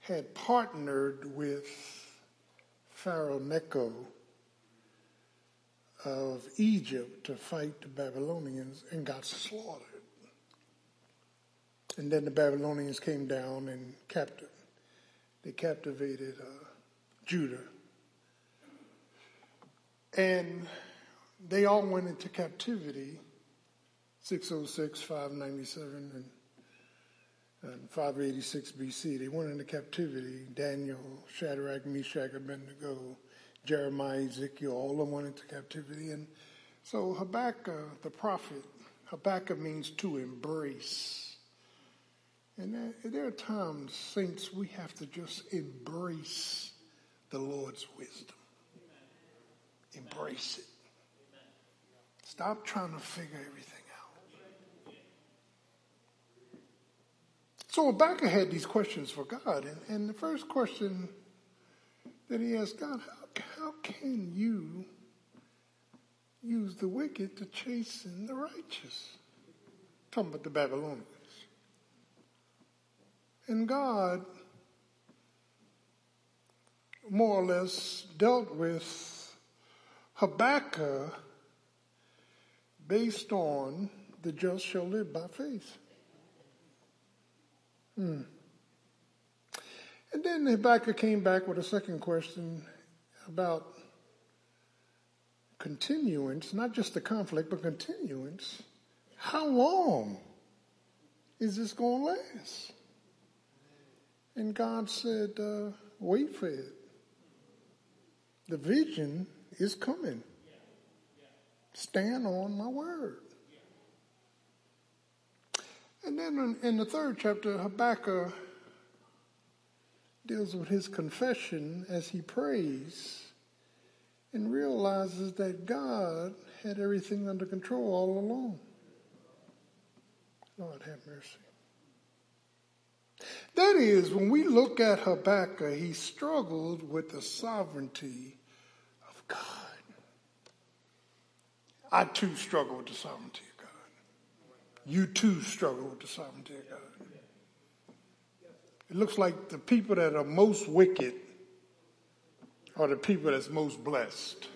had partnered with Pharaoh Necho of Egypt to fight the Babylonians and got slaughtered. And then the Babylonians came down and captured. They captivated uh, Judah. And they all went into captivity 606, 597, and, and 586 BC. They went into captivity. Daniel, Shadrach, Meshach, Abednego, Jeremiah, Ezekiel, all of them went into captivity. And so Habakkuk, the prophet, Habakkuk means to embrace. And there, are times, saints, we have to just embrace the Lord's wisdom. Embrace it. Stop trying to figure everything out. So Habakkuk had these questions for God. And, and the first question that he asked God, how can you use the wicked to chasten the righteous? Talking about the Babylonians. And God more or less dealt with Habakkuk based on the just shall live by faith. Hmm. And then Habakkuk came back with a second question about continuance, not just the conflict, but continuance. How long is this going to last? And God said, uh, wait for it. The vision is coming. Stand on my word. And then in, in the third chapter, Habakkuk deals with his confession as he prays and realizes that God had everything under control all along. Lord have mercy. That is, when we look at Habakkuk, he struggled with the sovereignty of God. I too struggle with the sovereignty of God. You too struggle with the sovereignty of God. It looks like the people that are most wicked are the people that's most blessed.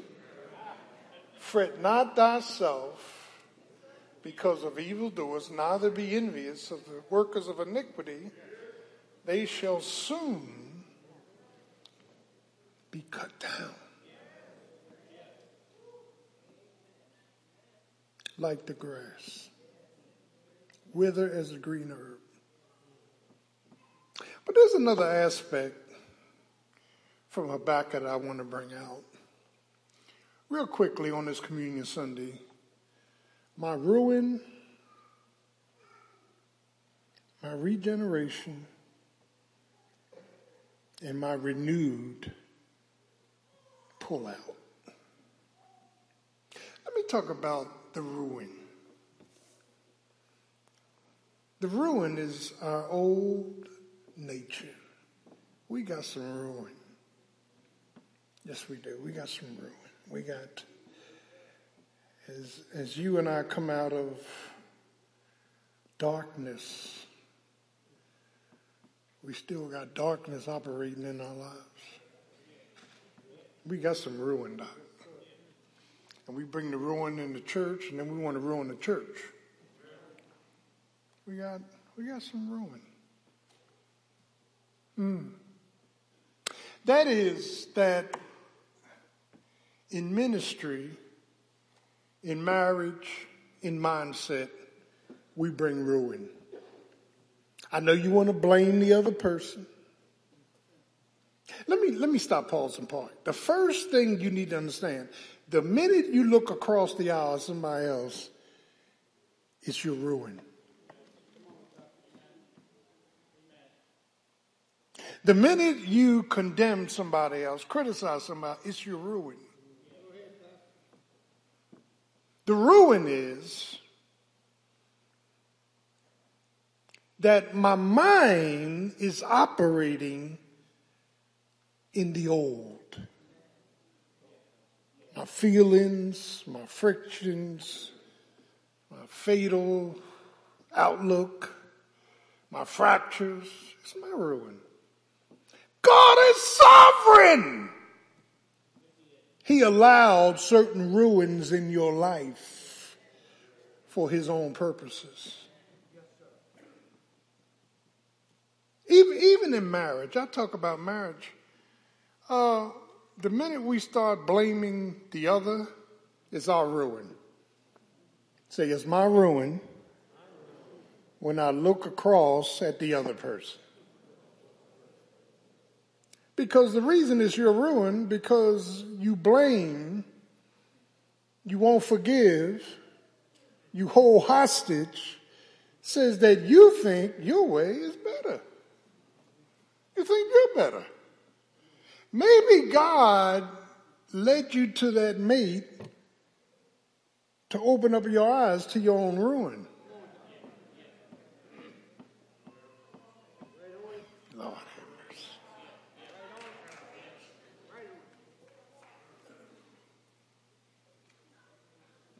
Fret not thyself because of evildoers, neither be envious of the workers of iniquity. They shall soon be cut down. Like the grass, wither as a green herb. But there's another aspect from Habakkuk that I want to bring out. Real quickly on this Communion Sunday, my ruin, my regeneration, and my renewed pull out. Let me talk about the ruin. The ruin is our old nature. We got some ruin. Yes, we do. We got some ruin. We got, as, as you and I come out of darkness, we still got darkness operating in our lives. We got some ruin, Doc. And we bring the ruin in the church, and then we want to ruin the church. We got, we got some ruin. Mm. That is that in ministry, in marriage, in mindset, we bring ruin. I know you want to blame the other person. Let me let me stop pause and part. The first thing you need to understand, the minute you look across the aisle at somebody else, it's your ruin. The minute you condemn somebody else, criticize somebody, it's your ruin. The ruin is that my mind is operating in the old. My feelings, my frictions, my fatal outlook, my fractures, it's my ruin. God is sovereign. He allowed certain ruins in your life for his own purposes. Even, even in marriage, I talk about marriage. Uh, the minute we start blaming the other, it's our ruin. Say, it's my ruin when I look across at the other person. Because the reason is your ruin because you blame, you won't forgive, you hold hostage, says that you think your way is better. You think you're better. Maybe God led you to that mate to open up your eyes to your own ruin.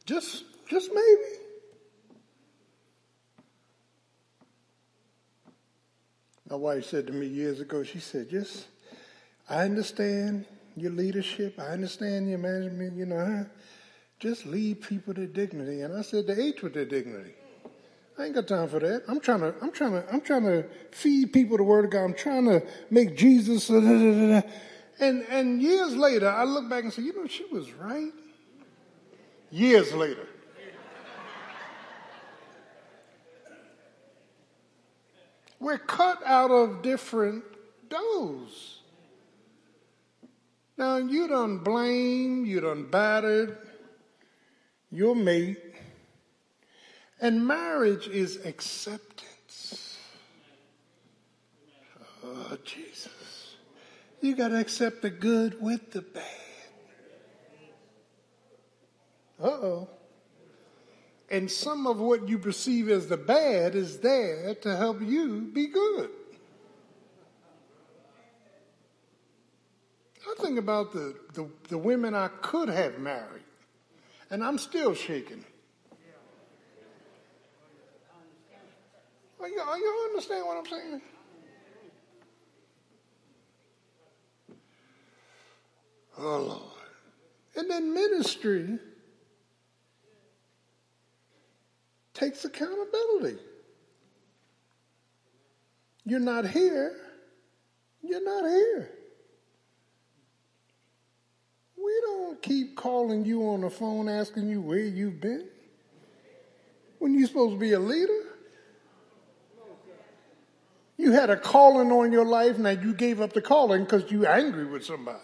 Just, just maybe. My wife said to me years ago, she said, just, I understand your leadership. I understand your management, you know, just leave people their dignity. And I said, they age with their dignity. I ain't got time for that. I'm trying to, I'm trying to, I'm trying to feed people the word of God. I'm trying to make Jesus. da, da, da. And, and years later, I look back and say, you know, she was right. Years later. We're cut out of different doughs. Now, you done blame, you done battered your mate, and marriage is acceptance. Oh, Jesus. You got to accept the good with the bad. Uh oh. And some of what you perceive as the bad is there to help you be good. I think about the, the, the women I could have married, and I'm still shaking. Are you, are you understand what I'm saying? Oh, Lord. And then ministry takes accountability. You're not here. You're not here. We don't keep calling you on the phone asking you where you've been when you're supposed to be a leader. You had a calling on your life, now you gave up the calling because you're angry with somebody.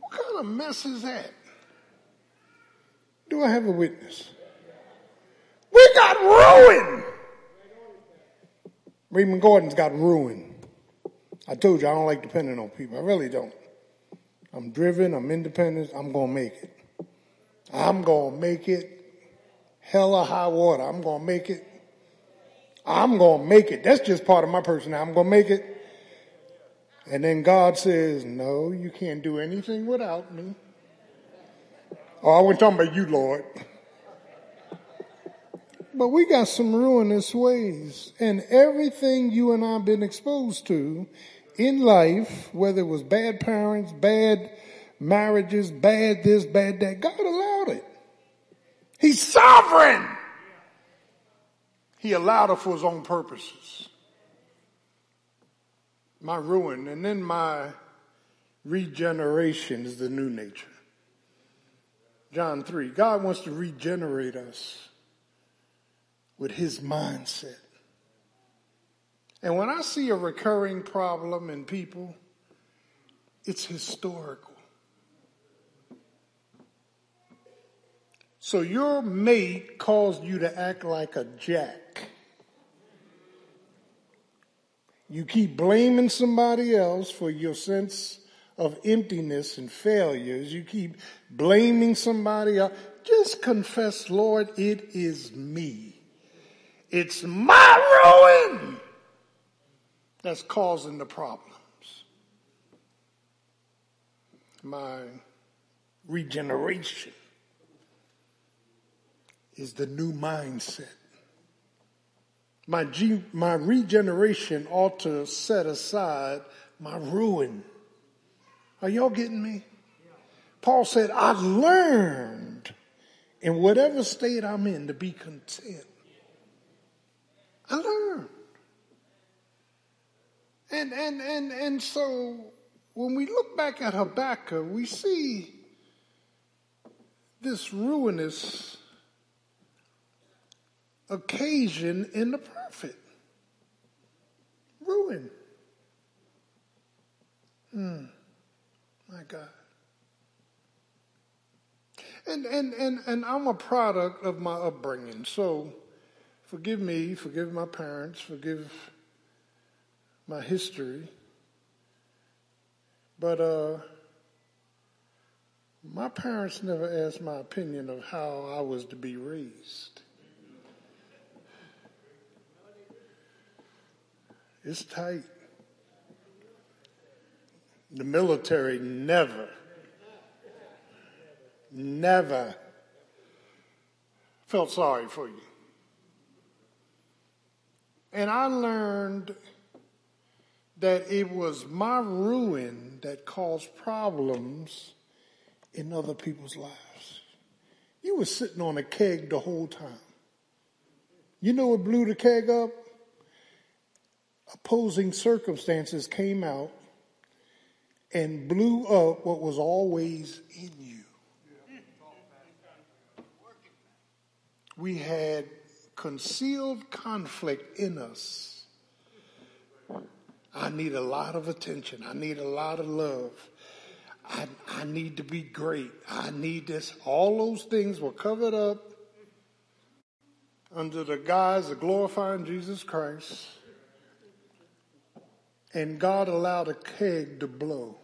What kind of mess is that? Do I have a witness? We got ruined. Raymond Gordon's got ruined. I told you I don't like depending on people. I really don't. I'm driven, I'm independent, I'm going to make it. I'm going to make it. Hell or high water, I'm going to make it. I'm going to make it. That's just part of my personality. I'm going to make it. And then God says, No, you can't do anything without me. Oh, I wasn't talking about you, Lord. But we got some ruinous ways. And everything you and I have been exposed to in life, whether it was bad parents, bad marriages, bad this, bad that, God allowed it. He's sovereign. He allowed it for his own purposes. My ruin and then my regeneration is the new nature. John 3. God wants to regenerate us with his mindset. And when I see a recurring problem in people, it's historical. So your mate caused you to act like a jack. You keep blaming somebody else for your sense of emptiness and failures. You keep blaming somebody else. Just confess, Lord, it is me. It's my ruin that's causing the problems. My regeneration is the new mindset. My, G, my regeneration ought to set aside my ruin. Are y'all getting me? Paul said, I learned in whatever state I'm in to be content. I learned. And, and, and, and so when we look back at Habakkuk, we see this ruinous occasion in the prophet. Ruin. Hmm. My God. And, and, and, and I'm a product of my upbringing. So forgive me, forgive my parents, forgive my history. But uh, my parents never asked my opinion of how I was to be raised. It's tight. The military never, never felt sorry for you. And I learned that it was my ruin that caused problems in other people's lives. You were sitting on a keg the whole time. You know what blew the keg up? Opposing circumstances came out and blew up what was always in you. We had concealed conflict in us I need a lot of attention. I need a lot of love. I, I need to be great. I need this. All those things were covered up under the guise of glorifying Jesus Christ. And God allowed a keg to blow.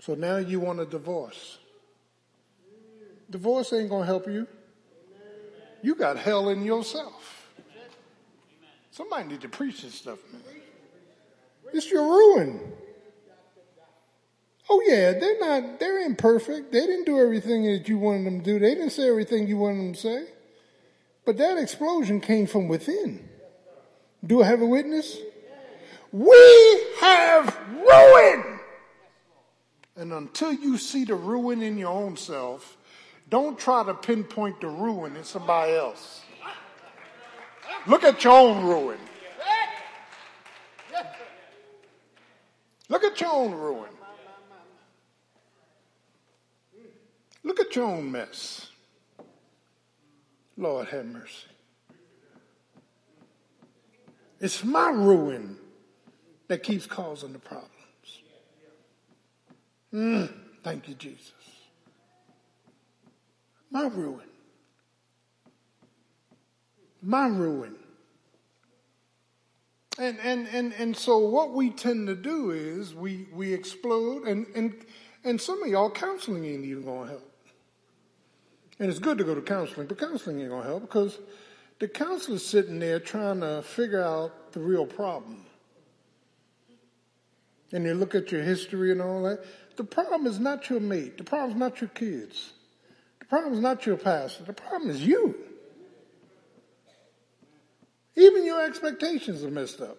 So now you want a divorce. Divorce ain't going to help you. You got hell in yourself. Somebody need to preach this stuff, man. It's your ruin. Oh yeah, they're not, they're imperfect. They didn't do everything that you wanted them to do. They didn't say everything you wanted them to say. But that explosion came from within. Do I have a witness? We have ruin. And until you see the ruin in your own self, don't try to pinpoint the ruin in somebody else. Look at your own ruin. Look at your own ruin. Look at your own mess. Lord have mercy. It's my ruin that keeps causing the problems. Mm, thank you, Jesus. My ruin. My ruin. And, and, and, and so what we tend to do is we, we explode, and, and, and some of y'all counseling ain't even going to help. And it's good to go to counseling, but counseling ain't going to help because the counselor's sitting there trying to figure out the real problem. And they look at your history and all that. The problem is not your mate. The problem is not your kids. The problem is not your pastor. The problem is you. Even your expectations are messed up.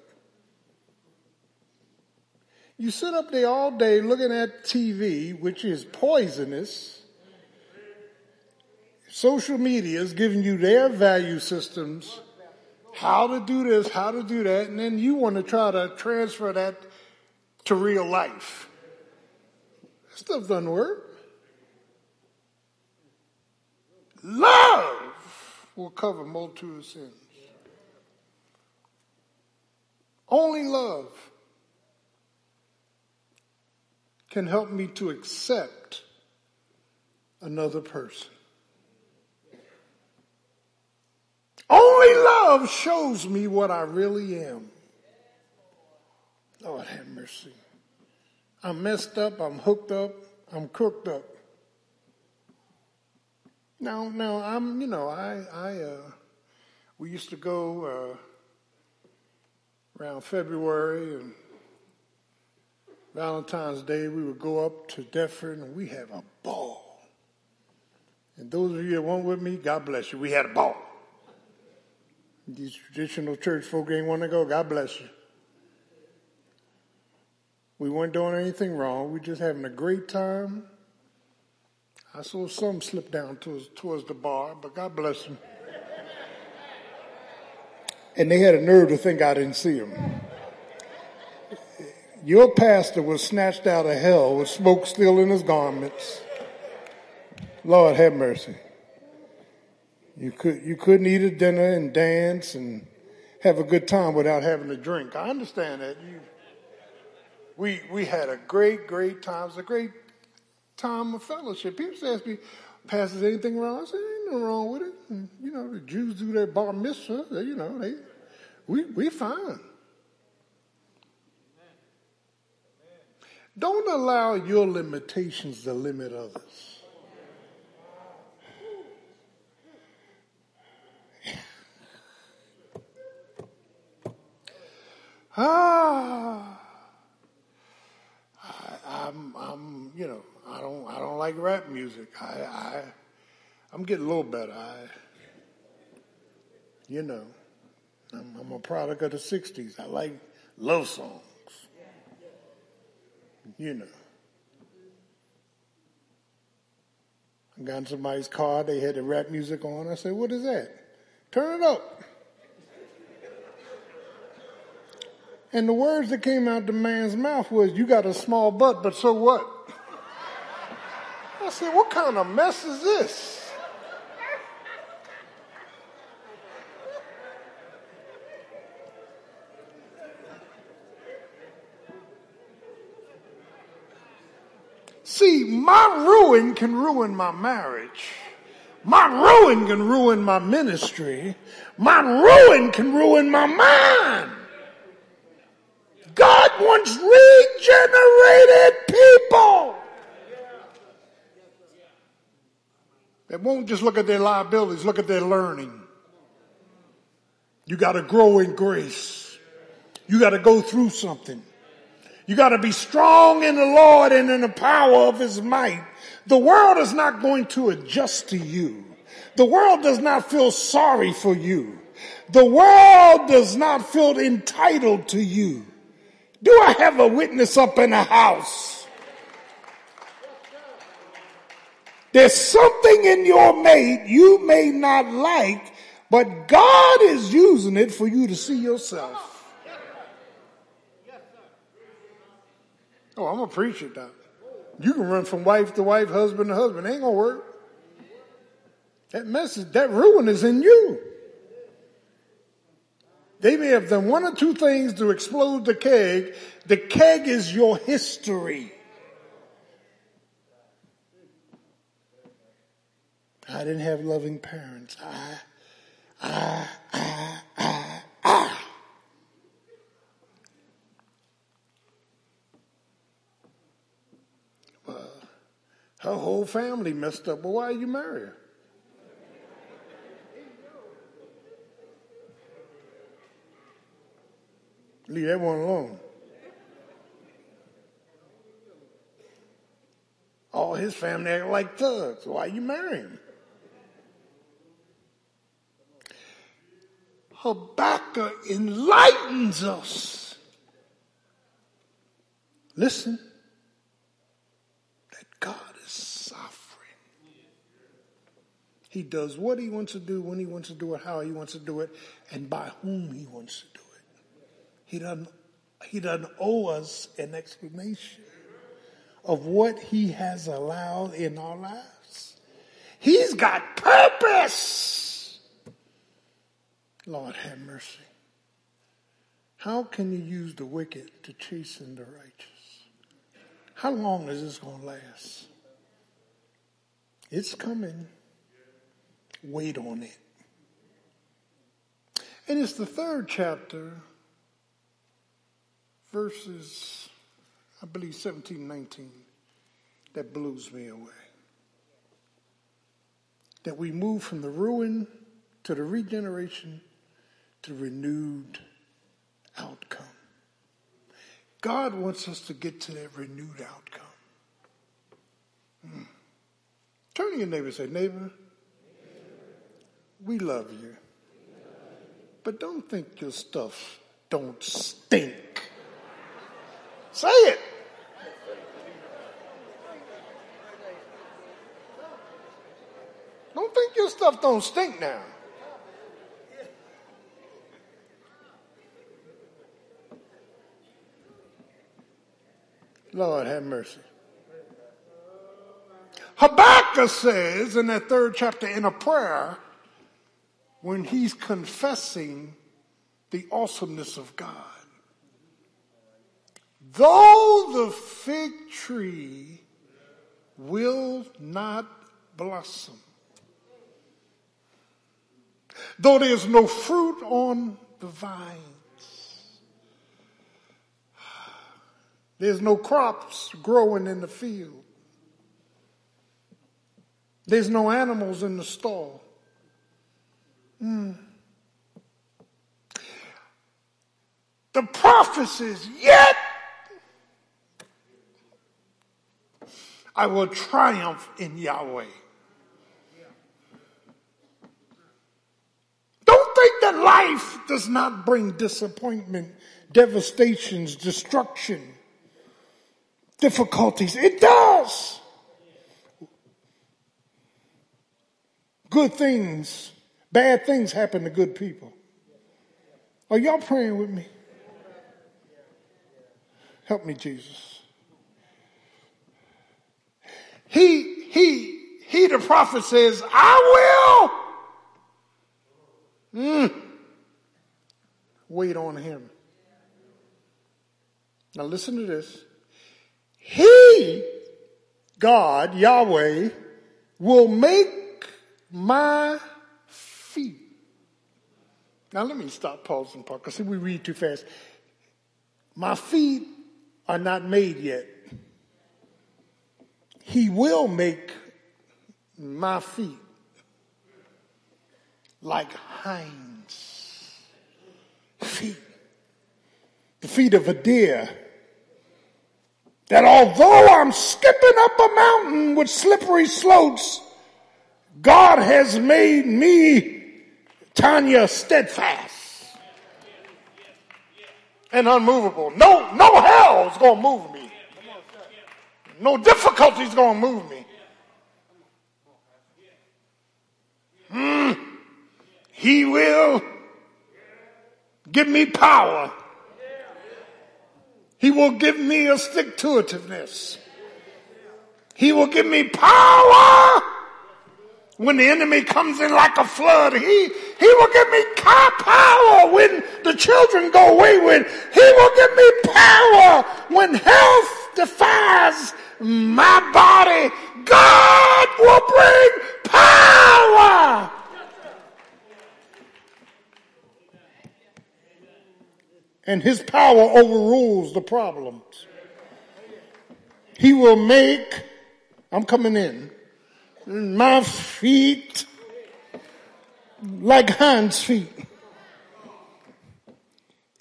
You sit up there all day looking at TV, which is poisonous. Social media is giving you their value systems, how to do this, how to do that, and then you want to try to transfer that to real life. That stuff doesn't work. Love will cover multitude of sins. Only love can help me to accept another person. Only love shows me what I really am. Lord have mercy. I'm messed up, I'm hooked up, I'm cooked up. Now, no, I'm, you know, I, I, uh, we used to go, uh, around February and Valentine's Day, we would go up to Deptford and we have a ball. And those of you that went with me, God bless you. We had a ball. These traditional church folk ain't want to go. God bless you. We weren't doing anything wrong. We just having a great time. I saw some slip down towards, towards the bar, but God bless them. And they had a nerve to think I didn't see them. Your pastor was snatched out of hell with smoke still in his garments. Lord have mercy. You could you couldn't eat a dinner and dance and have a good time without having a drink. I understand that. You, we we had a great great time. It was a great time of fellowship. People ask me, "Pastor, is anything wrong?" I said, "Ain't nothing wrong with it." You know, the Jews do their bar mitzvah. They, you know, they we we fine. Don't allow your limitations to limit others. Ah, I, I'm, I'm, you know, I don't, I don't like rap music. I, I, I'm getting a little better. I, you know, I'm, I'm a product of the '60s. I like love songs. You know. I got in somebody's car. They had the rap music on. I said, "What is that? Turn it up." And the words that came out the man's mouth was, you got a small butt, but so what? I said, what kind of mess is this? See, my ruin can ruin my marriage. My ruin can ruin my ministry. My ruin can ruin my mind. God wants regenerated people. That won't just look at their liabilities, look at their learning. You got to grow in grace. You got to go through something. You got to be strong in the Lord and in the power of his might. The world is not going to adjust to you. The world does not feel sorry for you. The world does not feel entitled to you. Do I have a witness up in the house? There's something in your mate you may not like, but God is using it for you to see yourself. Oh, I'm a preacher, Doc. You can run from wife to wife, husband to husband. It ain't gonna work. That message, that ruin is in you. They may have done one or two things to explode the keg. The keg is your history. I didn't have loving parents. I, I, I, I, I. Well, her whole family messed up. Well, why are you marry her? Leave that one alone. All his family act like thugs. Why you marry him? Habakkuk enlightens us. Listen, that God is sovereign. He does what he wants to do, when he wants to do it, how he wants to do it, and by whom he wants to do it. He doesn't, he doesn't owe us an explanation of what he has allowed in our lives. He's got purpose. Lord have mercy. How can you use the wicked to chasten the righteous? How long is this going to last? It's coming. Wait on it. And it's the third chapter, verses, I believe 17, 19, that blows me away. That we move from the ruin to the regeneration to renewed outcome. God wants us to get to that renewed outcome. Hmm. Turn to your neighbor and say, neighbor, we love you. But don't think your stuff don't stink. Say it. Don't think your stuff don't stink now. Lord have mercy. Habakkuk says in that third chapter in a prayer, when he's confessing the awesomeness of God, though the fig tree will not blossom, though there's no fruit on the vine, There's no crops growing in the field. There's no animals in the stall. Mm. The prophecies, yet I will triumph in Yahweh. Don't think that life does not bring disappointment, devastations, destruction difficulties. It does. Good things, bad things happen to good people. Are y'all praying with me? Help me, Jesus. He, he, he, the prophet says, I will. Mm. Wait on him. Now listen to this. He God, Yahweh, will make my feet. Now let me stop pausing, Park, because we read too fast. My feet are not made yet. He will make my feet like hinds feet. The feet of a deer. That although I'm skipping up a mountain with slippery slopes, God has made me, Tanya, steadfast and unmovable. No, no hell is going to move me. No difficulty is going to move me. Hmm. He will give me power. He will give me a stick to itiveness. He will give me power when the enemy comes in like a flood. He, he will give me power when the children go wayward. He will give me power when health defies my body. God will bring power. And his power overrules the problems. He will make, I'm coming in, my feet like hinds feet.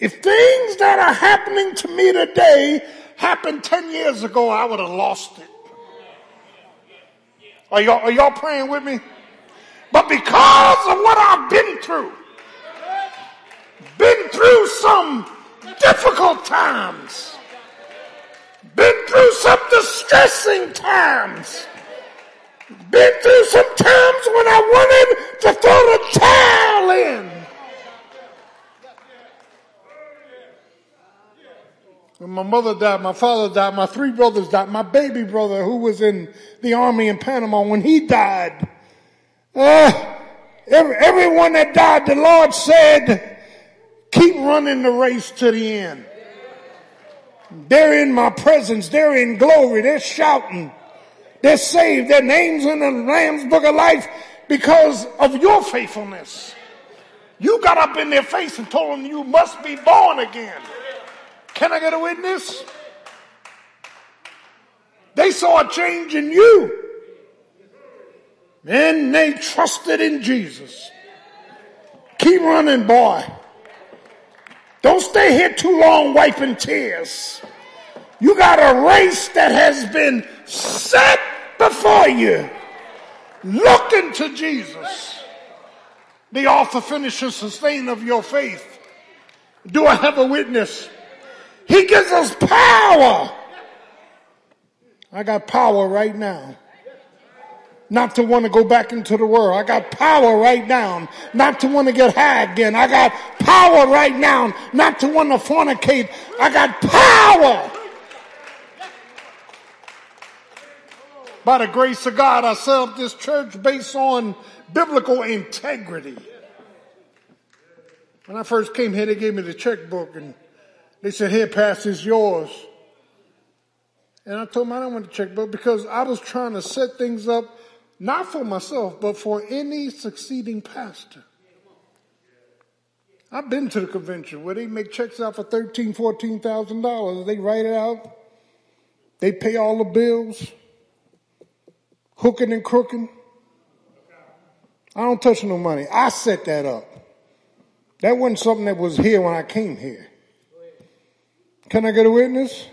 If things that are happening to me today happened 10 years ago, I would have lost it. Are y'all, are y'all praying with me? But because of what I've been through, been through some difficult times, been through some distressing times, been through some times when I wanted to throw the towel in. When my mother died, my father died, my three brothers died, my baby brother who was in the army in Panama, when he died, uh, every, everyone that died, the Lord said, keep running the race to the end. They're in my presence. They're in glory. They're shouting. They're saved. Their names in the Lamb's book of life because of your faithfulness. You got up in their face and told them you must be born again. Can I get a witness? They saw a change in you. And they trusted in Jesus. Keep running, boy. Don't stay here too long wiping tears. You got a race that has been set before you. Look into Jesus, the author, finisher, sustainer of your faith. Do I have a witness? He gives us power. I got power right now. Not to want to go back into the world. I got power right now not to want to get high again. I got power right now not to want to fornicate. I got power. By the grace of God, I set up this church based on biblical integrity. When I first came here, they gave me the checkbook and they said, here, Pastor, it's yours. And I told them I don't want the checkbook because I was trying to set things up not for myself, but for any succeeding pastor. I've been to the convention where they make checks out for thirteen, fourteen thousand dollars. They write it out. They pay all the bills, hooking and crooking. I don't touch no money. I set that up. That wasn't something that was here when I came here. Can I get a witness?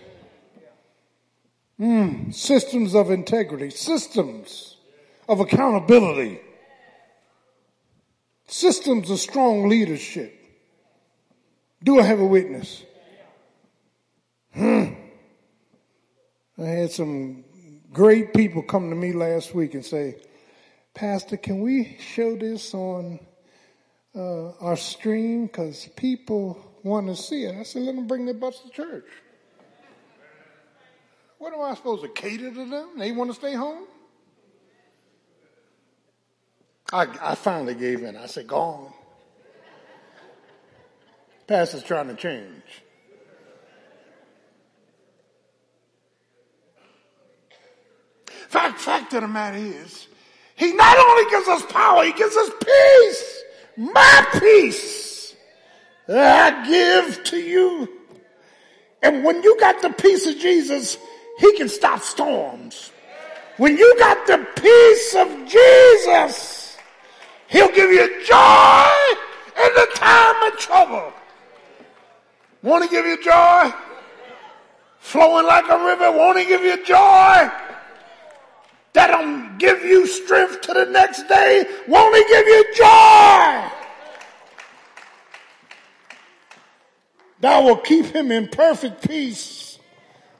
Mm, systems of integrity, systems of accountability, systems of strong leadership. Do I have a witness? Hmm. I had some great people come to me last week and say, Pastor, can we show this on uh, our stream? Because people want to see it. I said, let them bring their butts to church. What am I supposed to cater to them? They want to stay home? I, I finally gave in. I said, go on. Pastor's trying to change. fact of the matter is, he not only gives us power, he gives us peace. My peace I give to you. And when you got the peace of Jesus, he can stop storms. When you got the peace of Jesus, he'll give you joy in the time of trouble. Want to give you joy? Flowing like a river, won't he give you joy? That'll give you strength to the next day. Won't he give you joy? Thou will keep him in perfect peace,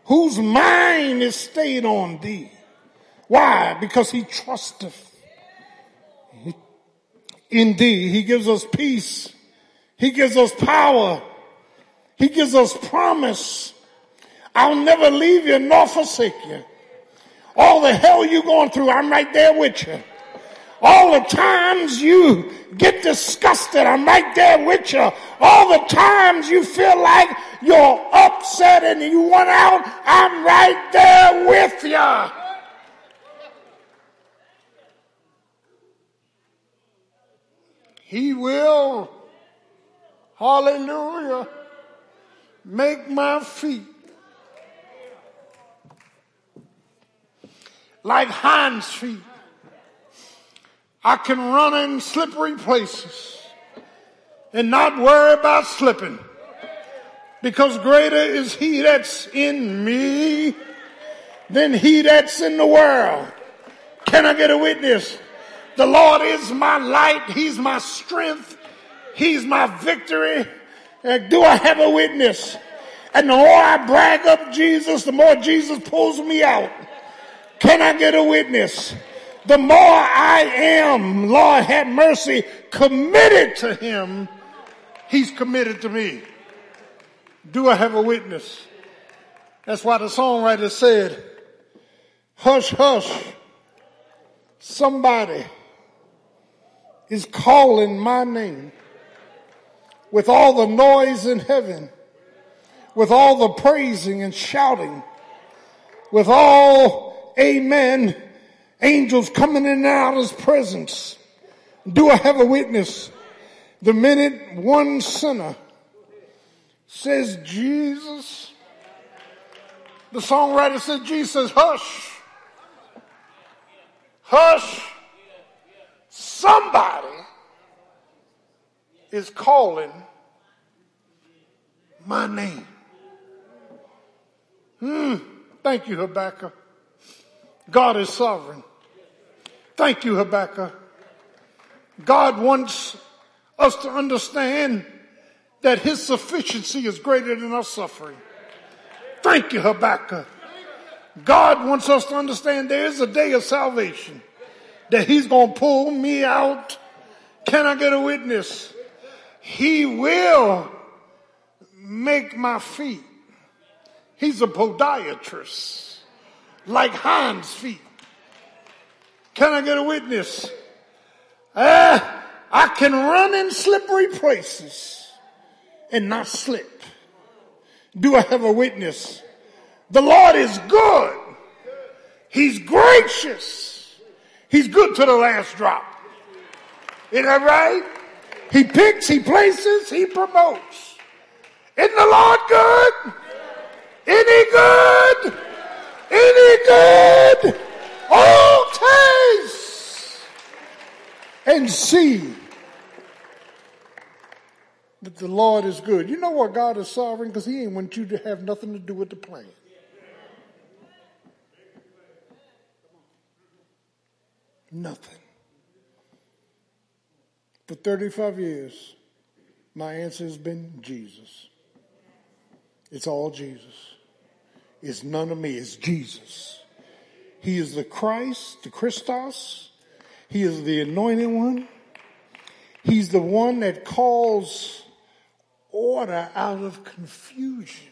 whose mind is stayed on thee. Why? Because he trusteth in thee. He gives us peace. He gives us power. He gives us promise. I'll never leave you nor forsake you. All the hell you're going through, I'm right there with you. All the times you get disgusted, I'm right there with you. All the times you feel like you're upset and you want out, I'm right there with you. He will, hallelujah, make my feet like hinds feet. I can run in slippery places and not worry about slipping because greater is he that's in me than he that's in the world. Can I get a witness? The Lord is my light. He's my strength. He's my victory. Uh, do I have a witness? And the more I brag up Jesus, the more Jesus pulls me out. Can I get a witness? The more I am, Lord have mercy, committed to him, he's committed to me. Do I have a witness? That's why the songwriter said, hush, hush, somebody is calling my name with all the noise in heaven, with all the praising and shouting, with all amen, angels coming in and out of his presence. Do I have a witness? The minute one sinner says Jesus, the songwriter says Jesus hush, hush, somebody is calling my name. Hmm. Thank you, Habakkuk. God is sovereign. Thank you, Habakkuk. God wants us to understand that his sufficiency is greater than our suffering. Thank you, Habakkuk. God wants us to understand there is a day of salvation that he's going to pull me out. Can I get a witness? He will make my feet. He's a podiatrist, like hinds feet. Can I get a witness? Ah, I can run in slippery places and not slip. Do I have a witness? The Lord is good. He's gracious. He's good to the last drop. Isn't that right? He picks, he places, he promotes. Isn't the Lord good? Any good? Any good? All taste and see that the Lord is good. You know what God is sovereign? Because he ain't want you to have nothing to do with the plan. Nothing. For 35 years, my answer has been Jesus. It's all Jesus. It's none of me, it's Jesus. He is the Christ, the Christos. He is the anointed one. He's the one that calls order out of confusion.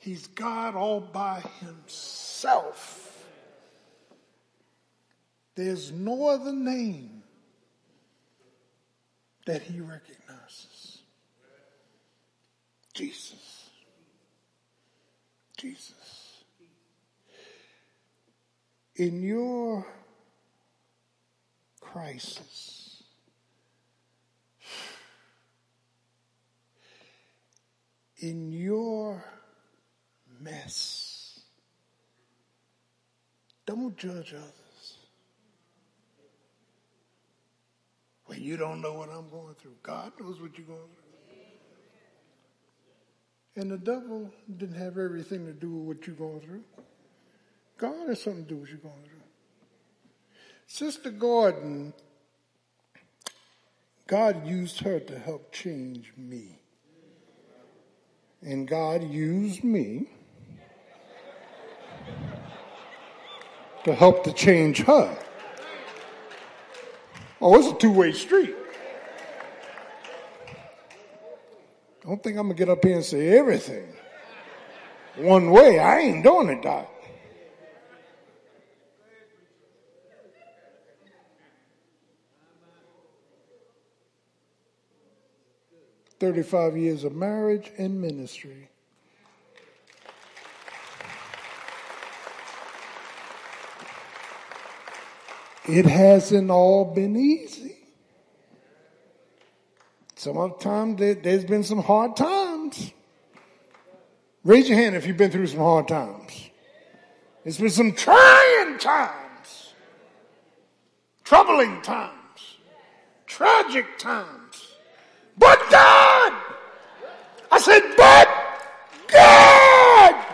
He's God all by himself. There's no other name that he recognizes. Jesus. Jesus. in your crisis, in your mess, don't judge others. When you don't know what I'm going through, God knows what you're going through. And the devil didn't have everything to do with what you're going through. God has something to do with what you're going through. Sister Gordon, God used her to help change me. And God used me to help to change her. Oh, it's a two-way street. I don't think I'm gonna get up here and say everything one way. I ain't doing it, Doc. Thirty-five years of marriage and ministry. It hasn't all been easy. Some of the time there, there's been some hard times. Raise your hand if you've been through some hard times. It's been some trying times, troubling times, tragic times. But God! I said, but God!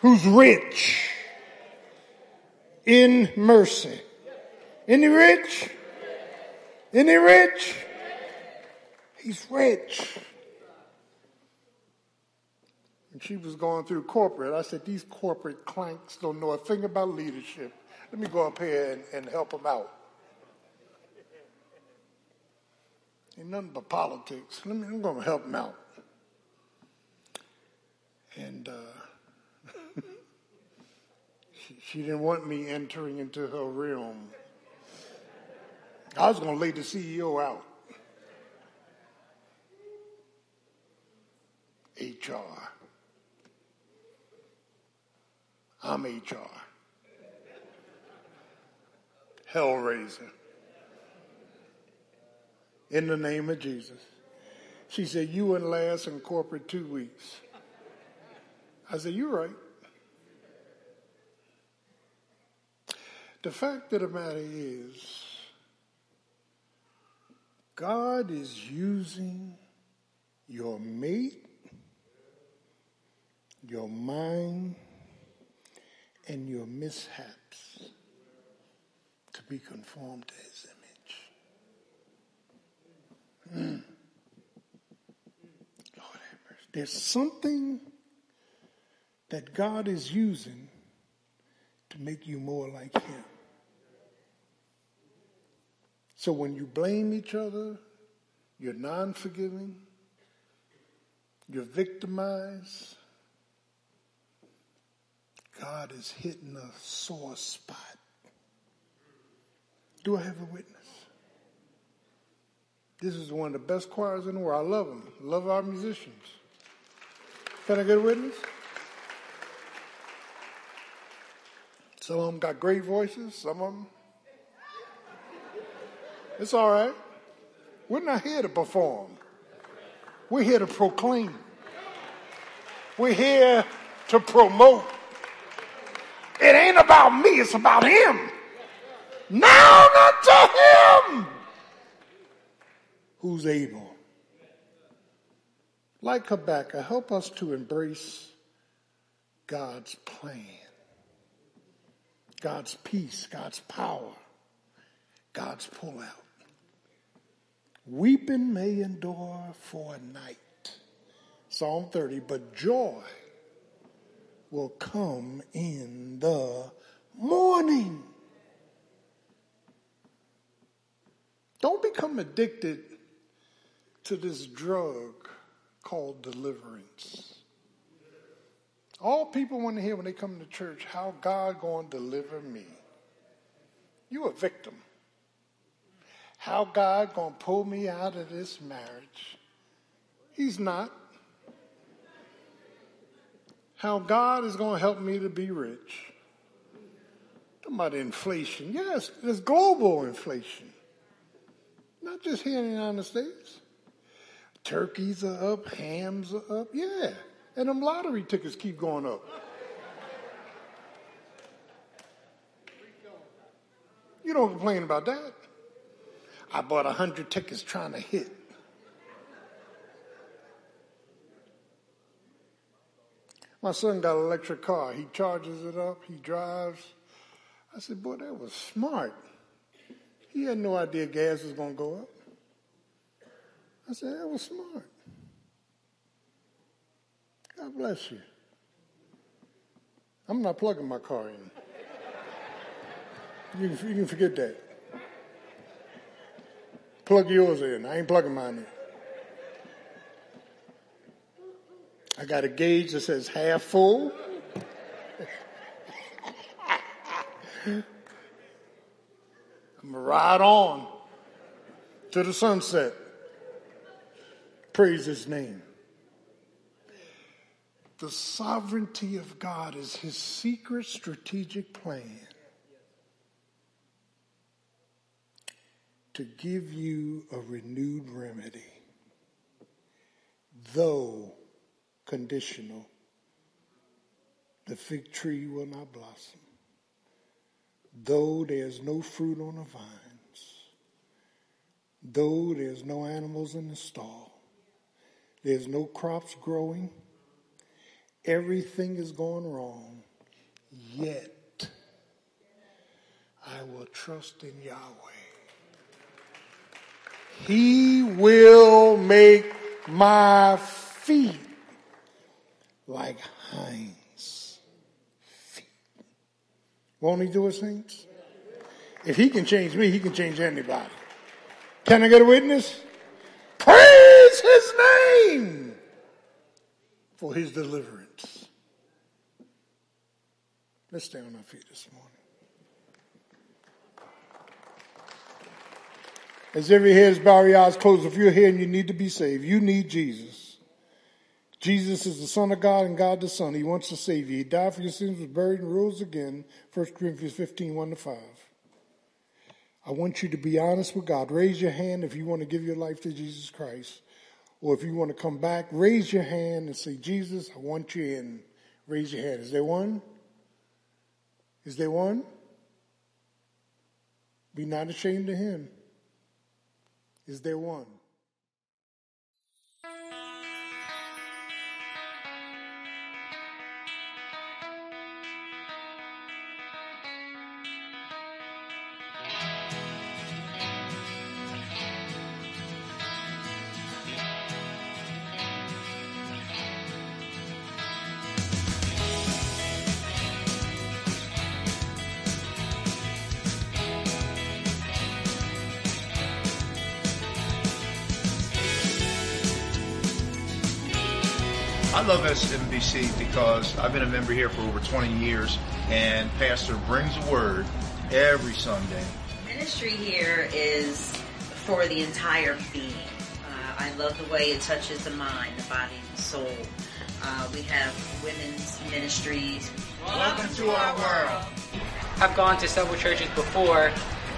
Who's rich in mercy. Isn't rich? He rich? He's rich. And she was going through corporate. I said, these corporate clanks don't know a thing about leadership. Let me go up here and, and help them out. Ain't nothing but politics. Let me, I'm going to help them out. And uh, she, didn't want me entering into her realm. I was going to lay the CEO out. HR. I'm HR. Hellraiser. In the name of Jesus. She said, You wouldn't last in corporate two weeks. I said, You're right. The fact of the matter is, God is using your mate, your mind, and your mishaps to be conformed to his image. Mm. Lord have mercy. There's something that God is using to make you more like him. So when you blame each other, you're non forgiving, you're victimized, God is hitting a sore spot. Do I have a witness? This is one of the best choirs in the world. I love them. Love our musicians. Get a witness? Some of them got great voices. Some of them it's all right. We're not here to perform. We're here to proclaim. We're here to promote. It ain't about me, it's about him. Now unto him who's able. Like Habakkuk, help us to embrace God's plan, God's peace, God's power, God's pullout. Weeping may endure for a night. Psalm 30, but joy will come in the morning. Don't become addicted to this drug called deliverance. All people want to hear when they come to church, how God going to deliver me. You a victim. How God going to pull me out of this marriage. He's not. How God is going to help me to be rich. Talking about inflation. Yes, there's global inflation. Not just here in the United States. Turkeys are up, hams are up. Yeah. And them lottery tickets keep going up. You don't complain about that. I bought a hundred tickets trying to hit. My son got an electric car. He charges it up. He drives. I said, boy, that was smart. He had no idea gas was going to go up. I said, that was smart. God bless you. I'm not plugging my car in. You can, you can forget that. Plug yours in. I ain't plugging mine in. I got a gauge that says half full. I'm gonna ride on to the sunset. Praise his name. The sovereignty of God is his secret strategic plan to give you a renewed remedy, though conditional. The fig tree will not blossom, though there's no fruit on the vines, though there's no animals in the stall, there's no crops growing, everything is going wrong, yet I will trust in Yahweh. He will make my feet like hinds feet. Won't he do it, saints? If he can change me, he can change anybody. Can I get a witness? Praise his name for his deliverance. Let's stay on our feet this morning. As every head is bowed, eyes closed, if you're here and you need to be saved, you need Jesus. Jesus is the Son of God and God the Son. He wants to save you. He died for your sins, was buried, and rose again. 1 Corinthians 15, 1 to 5. I want you to be honest with God. Raise your hand if you want to give your life to Jesus Christ. Or if you want to come back, raise your hand and say, Jesus, I want you in. Raise your hand. Is there one? Is there one? Be not ashamed of him. Is there one? I love SMBC because I've been a member here for over 20 years, and Pastor brings a word every Sunday. Ministry here is for the entire being. Uh, I love the way it touches the mind, the body, and the soul. Uh, we have women's ministries. Welcome to our world. I've gone to several churches before,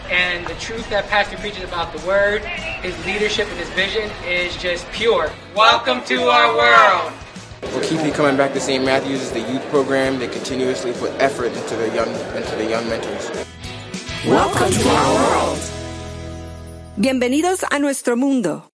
and the truth that Pastor preaches about the Word, his leadership, and his vision is just pure. Welcome to our world. We'll keep you coming back to St. Matthew's is the youth program that continuously put effort into the young into the young mentors. Welcome to our world. Bienvenidos a nuestro mundo.